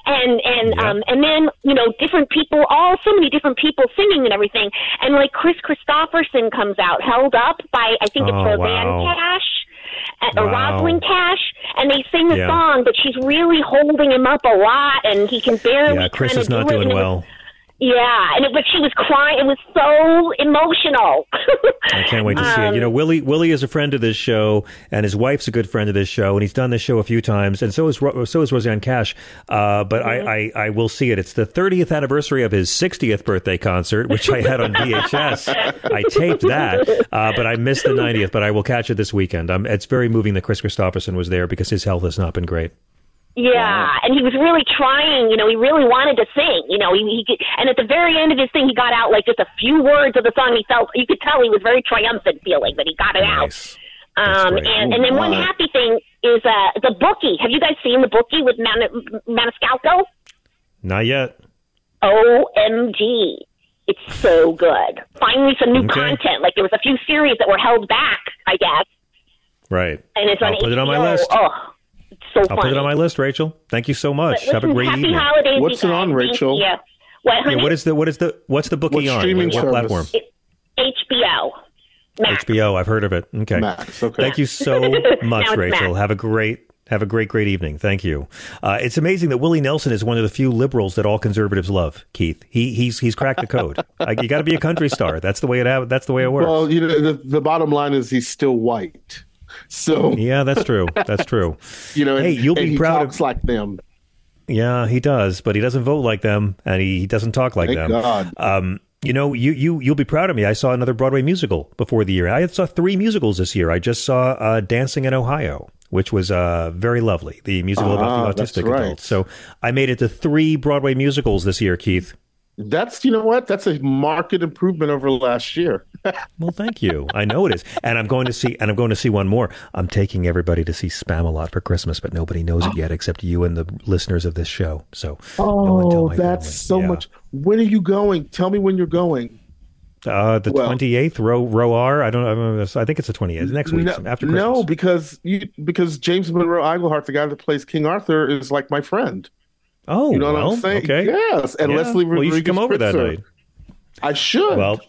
and and Yeah. um and then you know different people all so many different people singing and everything and like Kris Kristofferson comes out held up by i think it's Oh, Rosanne wow. cash uh, or Wow. rosalind cash and they sing the Yeah. song but she's really holding him up a lot and he can barely Yeah, Kris is not do doing well. Yeah and it, but she was crying it was so emotional <laughs> I can't wait to see it. Um, You know, Willie Willie is a friend of this show, and his wife's a good friend of this show, and he's done this show a few times, and so is so is Rosanne Cash. Uh, but Mm-hmm. I, I I will see it. It's the 30th anniversary of his 60th birthday concert, which I had on VHS. I taped that, uh, but I missed the 90th. But I will catch it this weekend. Um, it's very moving that Kris Kristofferson was there because his health has not been great. Yeah, and he was really trying. You know, he really wanted to sing. You know, he, he could- and at the very end of his thing, he got out like just a few words of the song. He felt you could tell he was very triumphant feeling that he got it out. Um, and and then one happy thing is uh the bookie. Have you guys seen the bookie with Man- Maniscalco? Not yet. OMG. It's so good. Finally, some new Okay. content. Like there was a few series that were held back, I guess, Right. and it's on I'll put it on my HBO. list. Oh, so I'll funny. put it on my list, Rachel. Thank you so much. But Have a great happy evening. holidays, What's it on. Rachel? Yeah. What, honey? Yeah, what is the what is the what's the bookie What on? streaming What, what service? platform? HBO. Max. HBO. I've heard of it. Okay. Max, okay. Thank you so <laughs> much, Rachel. Max. Have a great have a great great evening. Thank you. Uh, it's amazing that Willie Nelson is one of the few liberals that all conservatives love. Keith, he he's he's cracked the code. uh, you got to be a country star. That's the way it ha- that's the way it works. Well, you know, the, the bottom line is he's still white. So yeah, that's true. That's true. <laughs> you know, and, Hey, you'll be he proud talks of- like them. Yeah, he does, but he doesn't vote like them, and he, he doesn't talk like Thank them. God. Um, you know, you you you'll be proud of me. I saw another Broadway musical before the year. I saw three musicals this year. I just saw uh, Dancing in Ohio, which was uh, very lovely. The musical Ah, about the autistic right. adults. So I made it to three Broadway musicals this year, Keith. That's you know what? That's a marked improvement over last year. <laughs> Well, thank you. I know it is, and I'm going to see, and I'm going to see one more. I'm taking everybody to see Spamalot for Christmas, but nobody knows it yet except you and the listeners of this show. So, no one tell Oh, that's so Yeah. much. When are you going? Tell me when you're going. Uh, the Well- twenty eighth, row row R. I don't know. I think it's the twenty eighth. Next week, no, after Christmas. no, because you because James Monroe Iglehart, the guy that plays King Arthur, is like my friend. Oh, you know well, what I'm saying? okay. Yes, and Yeah. Leslie Well, you should come over that Rodriguez-Kritzer. night. I should. Well,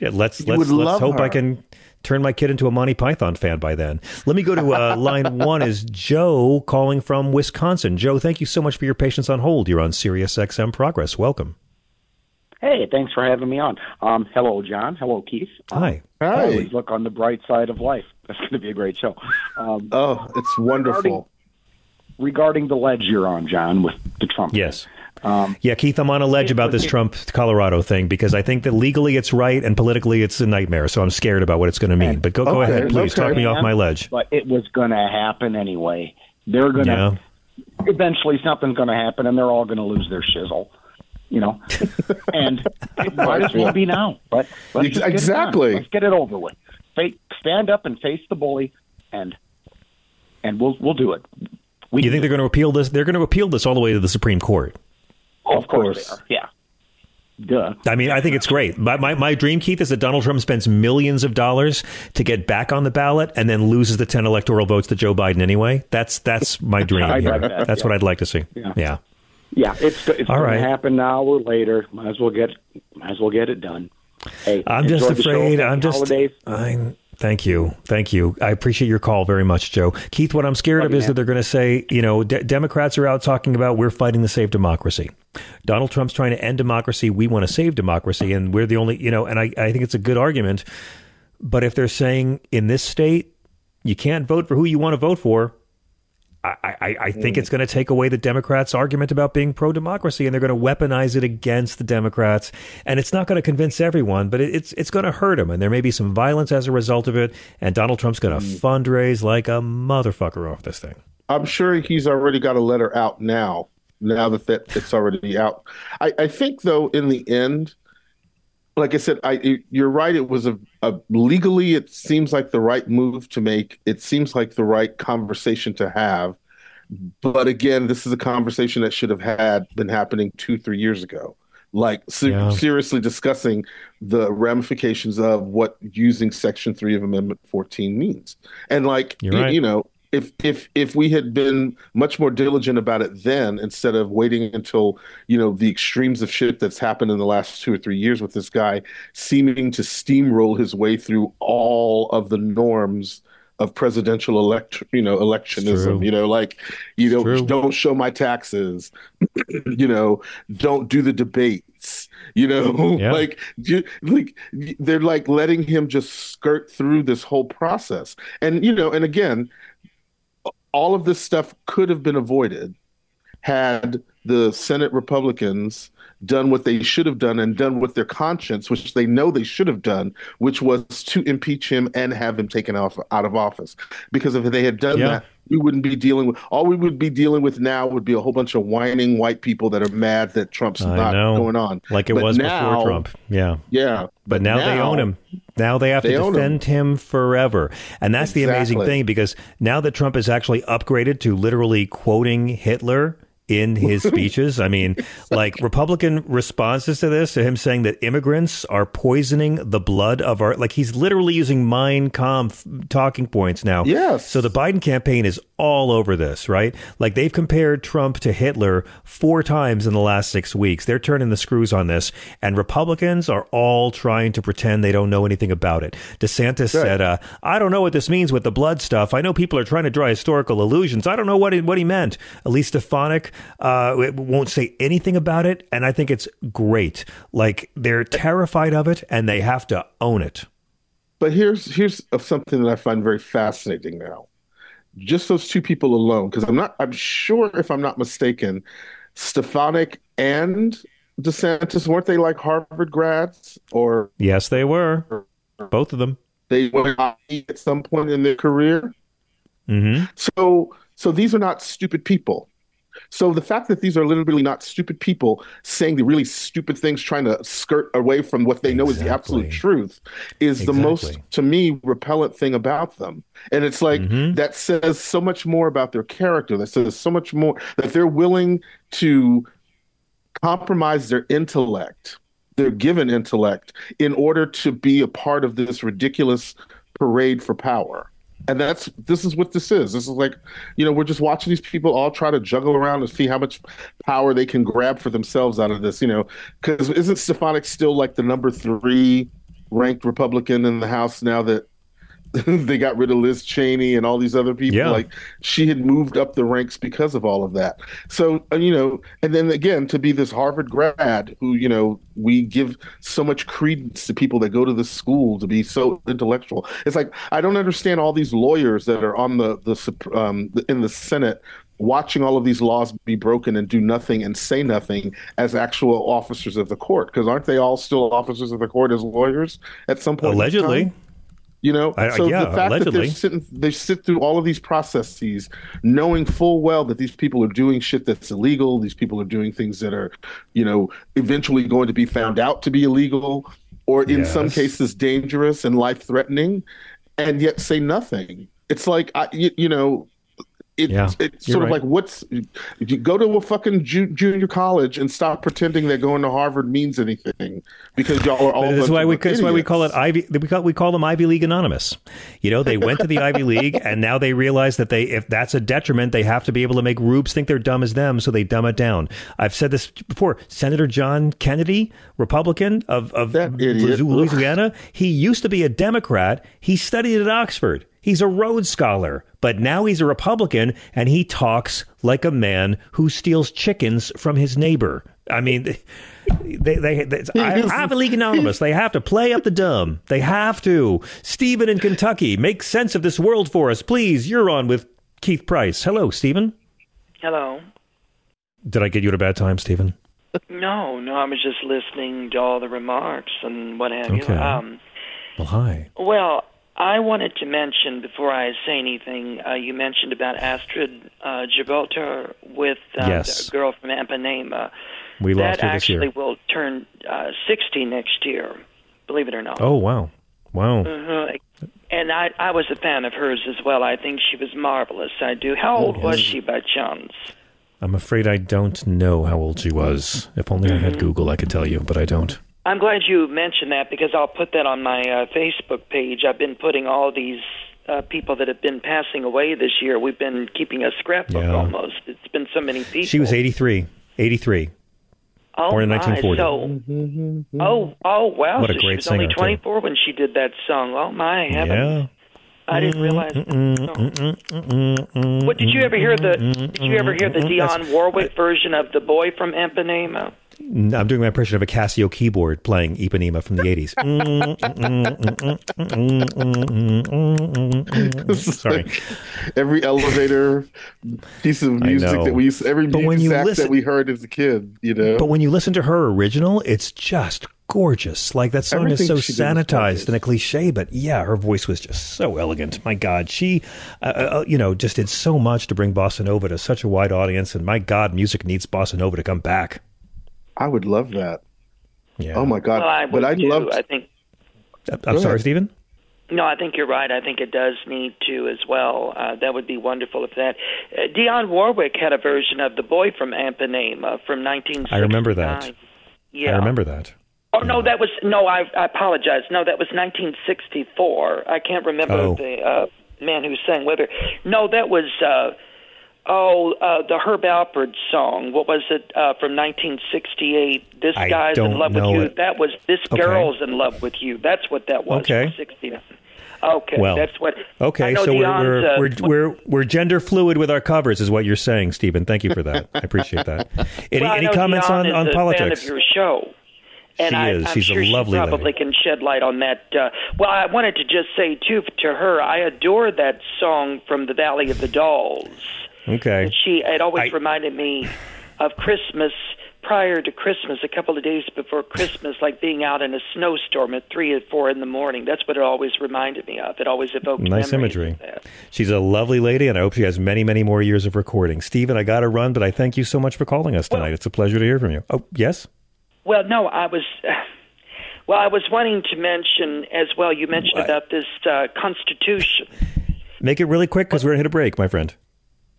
yeah. Let's You let's let's love hope I can turn my kid into a Monty Python fan by then. Let me go to uh, <laughs> line one. Is Joe calling from Wisconsin? Joe, thank you so much for your patience on hold. You're on Sirius XM Progress. Welcome. Hey, thanks for having me on. Um, hello, John. Hello, Keith. Um, Hi. Hi. Always look on the bright side of life. That's going to be a great show. Um, oh, it's wonderful. Regarding, regarding the ledge you're on, John, with the Trump. Yes. Um, Yeah, Keith, I'm on a ledge about this Trump Colorado thing because I think that legally it's right and politically it's a nightmare. So I'm scared about what it's going to mean. But go go ahead, please. okay. Talk me off my ledge. But it was going to happen anyway. They're going to. Yeah. eventually something's going to happen, and they're all going to lose their shizzle. You know, <laughs> and it might as well be now. But let's just get. Exactly. Let's get it over with. Fa- Stand up and face the bully, and and we'll we'll do it. We you think they're going to appeal this? They're going to appeal this all the way to the Supreme Court. of course, they are. yeah. Duh. I mean, I think it's great. My, my, my dream, Keith, is that Donald Trump spends millions of dollars to get back on the ballot and then loses the 10 electoral votes to Joe Biden anyway. That's that's my dream. <laughs> I'd here. like that, that's yeah. what I'd like to see. Yeah. yeah. Yeah, it's it's going right. to happen now or later. Might as well get might as well get it done. Hey, I'm just enjoy the show. afraid. I'm just. holidays. I'm. Thank you. Thank you. I appreciate your call very much, Joe. Keith, what I'm scared Love of is that they're going to say, you know, de- Democrats are out talking about we're fighting to save democracy. Donald Trump's trying to end democracy. We want to save democracy. And we're the only, you know, and I, I think it's a good argument. But if they're saying in this state, you can't vote for who you want to vote for, I, I, I think mm. it's going to take away the Democrats' argument about being pro democracy, and they're going to weaponize it against the Democrats. And it's not going to convince everyone, but it, it's it's going to hurt them. And there may be some violence as a result of it. And Donald Trump's going to mm. fundraise like a motherfucker off this thing. I'm sure he's already got a letter out now. Now that, that it's already out, I, I think though in the end, like I said, I you're right. It was a, a legally, it seems like the right move to make. It seems like the right conversation to have. But again, this is a conversation that should have had been happening two, three years ago. Like se- Yeah. seriously discussing the ramifications of what using Section Three of Amendment 14 means, and like You're right. you know, if if if we had been much more diligent about it then instead of waiting until you know the extremes of shit that's happened in the last two or three years with this guy seeming to steamroll his way through all of the norms of presidential elect you know electionism you know like you know true. don't show my taxes <clears throat> you know don't do the debates you know <laughs> Yeah. like you, like they're like letting him just skirt through this whole process and you know and again all of this stuff could have been avoided had the Senate Republicans done what they should have done and done with their conscience, which they know they should have done, which was to impeach him and have him taken off out of office. Because if they had done Yeah. that, we wouldn't be dealing with all we would be dealing with now would be a whole bunch of whining white people that are mad that Trump's I not know. going on. Like it But was now- before Trump. Yeah. Yeah. But now, they own him. Now they have They to defend him. forever. And that's the amazing thing because now that Trump is actually upgraded to literally quoting Hitler in his <laughs> speeches. I mean, like Republican responses to this, to him saying that immigrants are poisoning the blood of our, like he's literally using Mein Kampf talking points now. Yes. So the Biden campaign is all over this, right? Like they've compared Trump to Hitler four times in the last six weeks. They're turning the screws on this, and Republicans are all trying to pretend they don't know anything about it. DeSantis said, uh, "I don't know what this means with the blood stuff. I know people are trying to draw historical illusions. I don't know what he, what he meant." Elise Stefanik uh, won't say anything about it, and I think it's great. Like they're terrified of it, and they have to own it. But here's here's something that I find very fascinating now. Just those two people alone, because I'm not I'm sure if I'm not mistaken, Stefanik and DeSantis weren't they like Harvard grads or Yes, they were both of them. they went at some point in their career? hmm So so these are not stupid people. So the fact that these are literally not stupid people saying the really stupid things, trying to skirt away from what they know is the absolute truth, is the most to me repellent thing about them. And it's like Mm-hmm. that says so much more about their character. That says so much more that they're willing to compromise their intellect, their given intellect, in order to be a part of this ridiculous parade for power. And that's this is what this is. This is like, you know, we're just watching these people all try to juggle around and see how much power they can grab for themselves out of this. You know, because isn't Stefanik still like the number three ranked Republican in the House now that <laughs> they got rid of Liz Cheney and all these other people. Yeah. Like she had moved up the ranks because of all of that. So uh, you know, and then again to be this Harvard grad who you know we give so much credence to people that go to the school to be so intellectual. It's like I don't understand all these lawyers that are on the the um, in the Senate watching all of these laws be broken and do nothing and say nothing as actual officers of the court because aren't they all still officers of the court as lawyers at some point in Allegedly. You know, I- so yeah, the fact that they're sitting, they sit through all of these processes, knowing full well that these people are doing shit that's illegal. These people are doing things that are, you know, eventually going to be found out to be illegal, or in some cases dangerous and life threatening, and yet say nothing. It's like I, you, you know, it, Yeah, it's sort of right. like what's you go to a fucking ju- junior college and stop pretending that going to Harvard means anything because y'all are all. That's why we that's why we call it. Ivy. We call we call them Ivy League anonymous. You know, they went to the Ivy League, <laughs> and now they realize that they if that's a detriment, they have to be able to make rubes think they're dumb as them, so they dumb it down. I've said this before. Senator John Kennedy, Republican of of. Louisiana, he used to be a Democrat. He studied at Oxford. He's a Rhodes Scholar, but now he's a Republican, and he talks like a man who steals chickens from his neighbor. I mean. They, they, they <laughs> I, Ivy League Anonymous. They have to play up the dumb. They have to. Stephen in Kentucky, make sense of this world for us, please. You're on with Keith Price. Hello, Stephen. Hello. Did I get you at a bad time, Stephen? No, no, I was just listening to all the remarks and what have Okay. you. Um, Well, hi. well, I wanted to mention before I say anything. Uh, you mentioned about Astrud uh, Gilberto with uh, Yes. the girl from Ipanema. We that lost her this actually year. will turn uh, 60 next year. Believe it or not. Oh, wow. Wow. Mhm. And I, I was a fan of hers as well. I think she was marvelous. I do. How old was she by chance? I'm afraid I don't know how old she was. If only I Mm-hmm. had Google, I could tell you, but I don't. I'm glad you mentioned that because I'll put that on my uh, Facebook page. I've been putting all these uh, people that have been passing away this year. We've been keeping a scrapbook Yeah. almost. It's been so many people. She was 83. 83. oh, born in my, 1940. So, oh, oh, wow. What a so great she was only singer, too. 24 when she did that song. Oh my heavens! Yeah. I didn't realize. What did you ever hear the? Did you ever hear the. Dionne Warwick version of "The Boy from Ipanema"? I'm doing my impression of a Casio keyboard playing Ipanema from the 80s. Sorry. every elevator piece of music that we used, every But when music you act listen- that we heard as a kid, you know. But when you listen to her original, it's just gorgeous. Like that song Everything is so sanitized and a cliche, but yeah, her voice was just so elegant. My God, she, uh, uh, you know, just did so much to bring bossa nova to such a wide audience. And my God, music needs bossa nova to come back. I would love that. Yeah. Oh my god! Well, I but would I too. loved. I think. I'm Go sorry, ahead. Stephen. No, I think you're right. I think it does need to as well. Uh, that would be wonderful if that. Uh, Dionne Warwick had a version of "The Boy from Ipanema" from 1969. I remember that. Yeah. I remember that. Oh no, that was no. I, I apologize. No, that was 1964. I can't remember Oh. the uh, man who sang with her. No, that was uh, oh uh, the Herb Alpert song. What was it uh, from 1968? This I guy's in love with you. it. That was this Okay. girl's in love with you. That's what that was. Okay. From 69. Okay, Well, that's what. Okay, so we're we're, uh, we're we're we're gender fluid with our covers, is what you're saying, Stephen. Thank you for that. I appreciate that. <laughs> Any well, any comments Dionne on on a politics? Fan of your show. And She I, is. I'm She's a lovely she probably can shed light on that. Uh, well, I wanted to just say too to her, I adore that song from the Valley of the Dolls. Okay. She it always I- reminded me of Christmas prior to Christmas, a couple of days before Christmas, like being out in a snowstorm at three or four in the morning. That's what it always reminded me of. It always evoked Nice imagery. She's a lovely lady, and I hope she has many, many more years of recording. Stephen, I got to run, but I thank you so much for calling us tonight. it's a pleasure to hear from you. Oh, yes? Well, no, I was. <sighs> Well, I was wanting to mention as well. You mentioned What? about this uh, Constitution. Make it really quick because we're going to hit a break, my friend.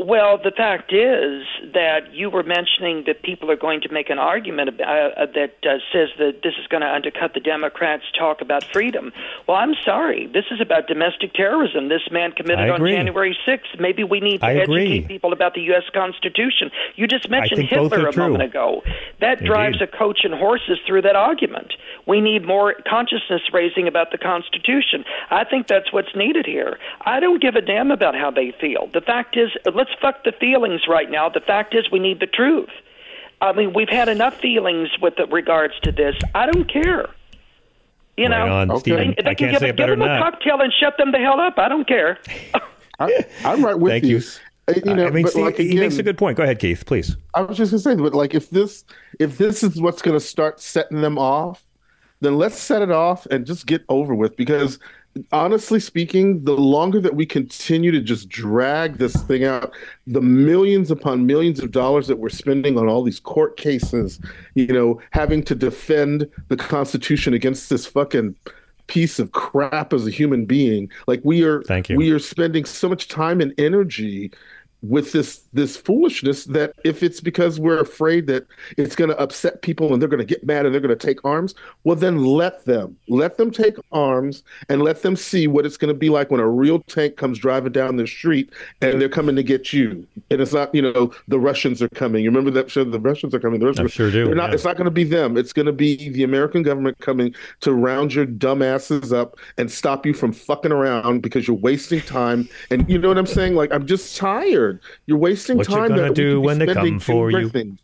Well, the fact is that you were mentioning that people are going to make an argument about, uh, that uh, says that this is going to undercut the Democrats' talk about freedom. Well, I'm sorry. This is about domestic terrorism. This man committed on. January 6th. Maybe we need to I agree. educate people about the U.S. Constitution. You just mentioned Hitler a true. moment ago. That drives a coach and horses through that argument. We need more consciousness raising about the Constitution. I think that's what's needed here. I don't give a damn about how they feel. The fact is, let's fuck the feelings right now. The fact is, we need the truth. I mean, we've had enough feelings with regards to this. I don't care. You know, Right on, Stephen. They, they I can can't give, say it give them than a that. cocktail and shut them the hell up. I don't care. I, I'm right with Thank you. you. Uh, You know, I mean, but Steve, like he makes a good point. Go ahead, Keith, please. I was just gonna say, but like if this if this is what's gonna start setting them off, then let's set it off and just get over with because honestly speaking, the longer that we continue to just drag this thing out, the millions upon millions of dollars that we're spending on all these court cases, you know, having to defend the Constitution against this fucking piece of crap as a human being. Like we are Thank you. we are spending so much time and energy with this this foolishness that if it's because we're afraid that it's going to upset people and they're going to get mad and they're going to take arms well then let them. Let them take arms and let them see what it's going to be like when a real tank comes driving down the street and they're coming to get you. And it's not you know the russians are coming. You remember that show the russians are coming? The russians I sure do, not, yeah. it's not going to be them. It's going to be the american government coming to round your dumb asses up and stop you from fucking around because you're wasting time. And you know what i'm saying? Like i'm just tired. You're wasting What you time gonna that do when they come for you? things,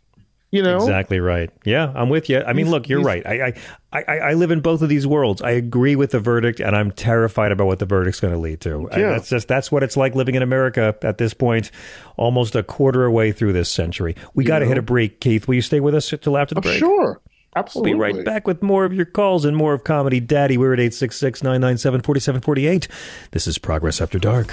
you know Exactly right. Yeah, I'm with you. I mean, He's- look, you're right. I, I, I, I live in both of these worlds. I agree with the verdict, and I'm terrified about what the verdict's going to lead to. Yeah. that's just that's what it's like living in America at this point, almost a quarter away through this century. We got to hit a break, Keith. Will you stay with us till after the Oh, break? sure Absolutely. We'll be right back with more of your calls and more of Comedy Daddy. We're at 866 997 4748. This is Progress After Dark.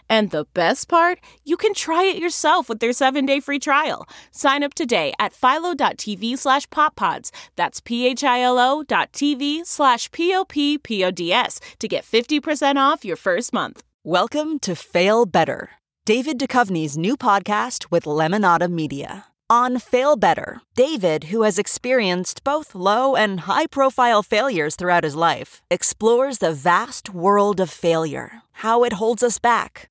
And the best part? You can try it yourself with their seven-day free trial. Sign up today at philo.tv slash poppods. That's p-h-i-l-o dot tv slash p-o-p-p-o-d-s to get 50% off your first month. Welcome to Fail Better, David Duchovny's new podcast with Lemonada Media. On Fail Better, David, who has experienced both low and high profile failures throughout his life, explores the vast world of failure, how it holds us back,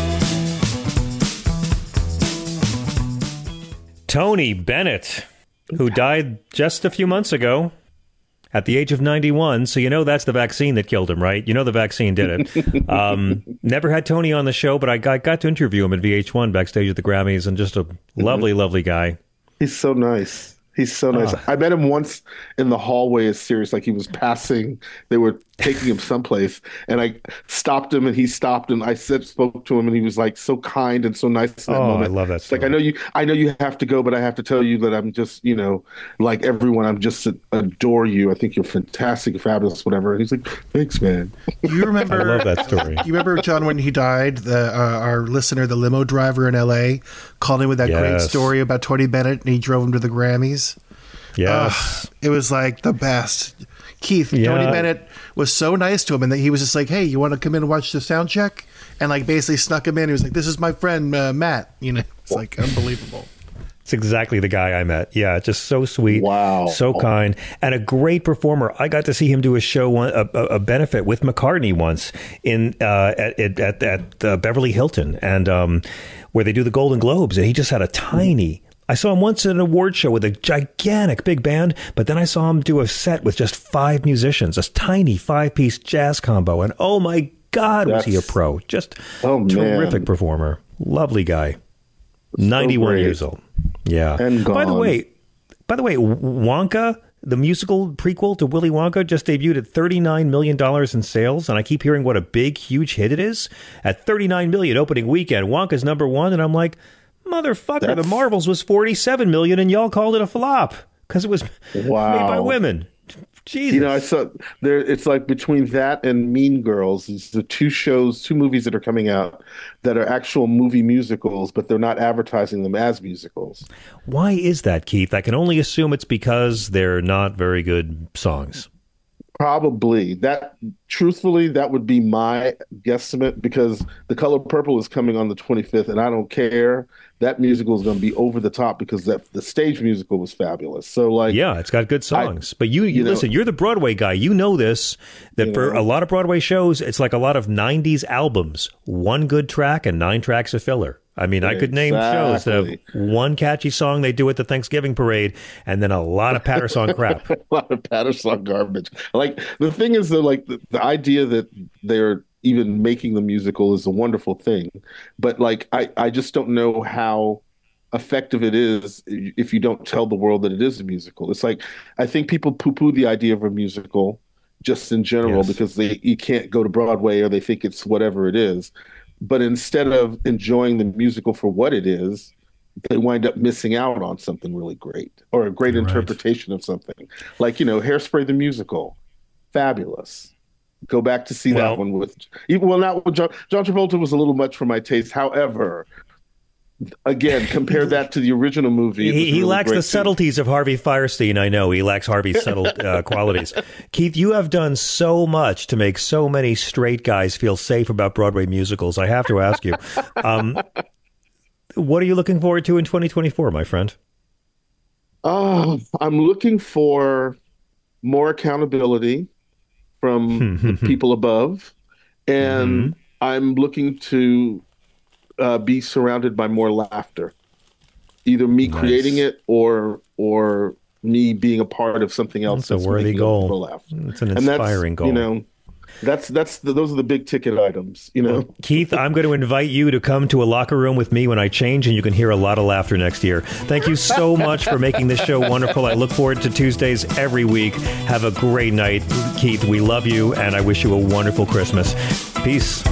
Tony Bennett, who died just a few months ago at the age of 91. So, you know, that's the vaccine that killed him, right? You know, the vaccine did it. <laughs> um, never had Tony on the show, but I got, got to interview him at VH1 backstage at the Grammys and just a lovely, lovely guy. He's so nice. He's so nice. Ah. I met him once in the hallway of Sirius, like he was passing. They were taking him someplace, and I stopped him, and he stopped, and I said, spoke to him, and he was like so kind and so nice. In that Oh, I love that It's like I know you, I know you have to go, but I have to tell you that I'm just, you know, like everyone, I'm just adore you. I think you're fantastic, fabulous, whatever. And he's like, thanks, man. You remember? <laughs> I love that story. You remember John when he died? The uh, our listener, the limo driver in L.A., called in with that great story about Tony Bennett, and he drove him to the Grammys. Yes. Ugh, it was like the best. Keith, Tony Bennett was so nice to him, and that he was just like, "Hey, you want to come in and watch the sound check?" And like basically snuck him in. He was like, "This is my friend uh, Matt." You know, it's like unbelievable. It's exactly the guy I met. Yeah, just so sweet. Wow. So kind. And a great performer. I got to see him do a show, one, a, a a benefit with McCartney once in uh, at, at, at, at uh, Beverly Hilton, and um, where they do the Golden Globes. And he just had a tiny. I saw him once at an award show with a gigantic big band, but then I saw him do a set with just five musicians, a tiny five piece jazz combo. And oh my God, was he a pro? Just Oh, man. terrific performer. Lovely guy. 91 great. years old. Yeah. And By the way, by the way, Wonka, the musical prequel to Willy Wonka, just debuted at $39 million in sales. And I keep hearing what a big, huge hit it is. At 39 million opening weekend, Wonka's number one. And I'm like, motherfucker, the Marvels was 47 million and y'all called it a flop because it was Wow. made by women. Jesus. You know, I saw there. It's like between that and Mean Girls, is the two shows, two movies that are coming out that are actual movie musicals, but they're not advertising them as musicals. Why is that, Keith? I can only assume it's because they're not very good songs. Probably that. Truthfully, that would be my guesstimate because The Color Purple is coming on the 25th, and I don't care. That musical is going to be over the top because that the stage musical was fabulous. So, like, yeah, it's got good songs. I, but you, you, you listen. Know, you're the Broadway guy. You know this. That for know, a lot of Broadway shows, it's like a lot of 90s albums. One good track and nine tracks of filler. I mean, I could name shows that have one catchy song they do at the Thanksgiving parade, and then a lot of patter song <laughs> crap. a lot of patter song garbage. Like the thing is, though, like the, the idea that they're even making the musical is a wonderful thing, but like I, I just don't know how effective it is if you don't tell the world that it is a musical. It's like I think people poo-poo the idea of a musical just in general yes. because they you can't go to Broadway or they think it's whatever it is but instead of enjoying the musical for what it is, they wind up missing out on something really great or a great You're interpretation right. of something. Like, you know, Hairspray the musical, fabulous. Go back to see well, that one with, well, not with John, John Travolta was a little much for my taste. However, again, compare that to the original movie. He, he really lacks the subtleties of Harvey Fierstein. I know he lacks Harvey's <laughs> subtle uh, qualities. Keith, you have done so much to make so many straight guys feel safe about Broadway musicals. I have to ask you, um, what are you looking forward to in 2024, my friend? Oh, I'm looking for more accountability from <laughs> the people above, and mm-hmm. I'm looking to uh, be surrounded by more laughter, either me nice. creating it or or me being a part of something else. That's, that's a worthy goal. It's an inspiring goal. You know, that's that's the, those are the big ticket items. You know, Keith, I'm going to invite you to come to a locker room with me when I change, and you can hear a lot of laughter next year. Thank you so much for making this show wonderful. I look forward to Tuesdays every week. Have a great night, Keith. We love you, and I wish you a wonderful Christmas. Peace.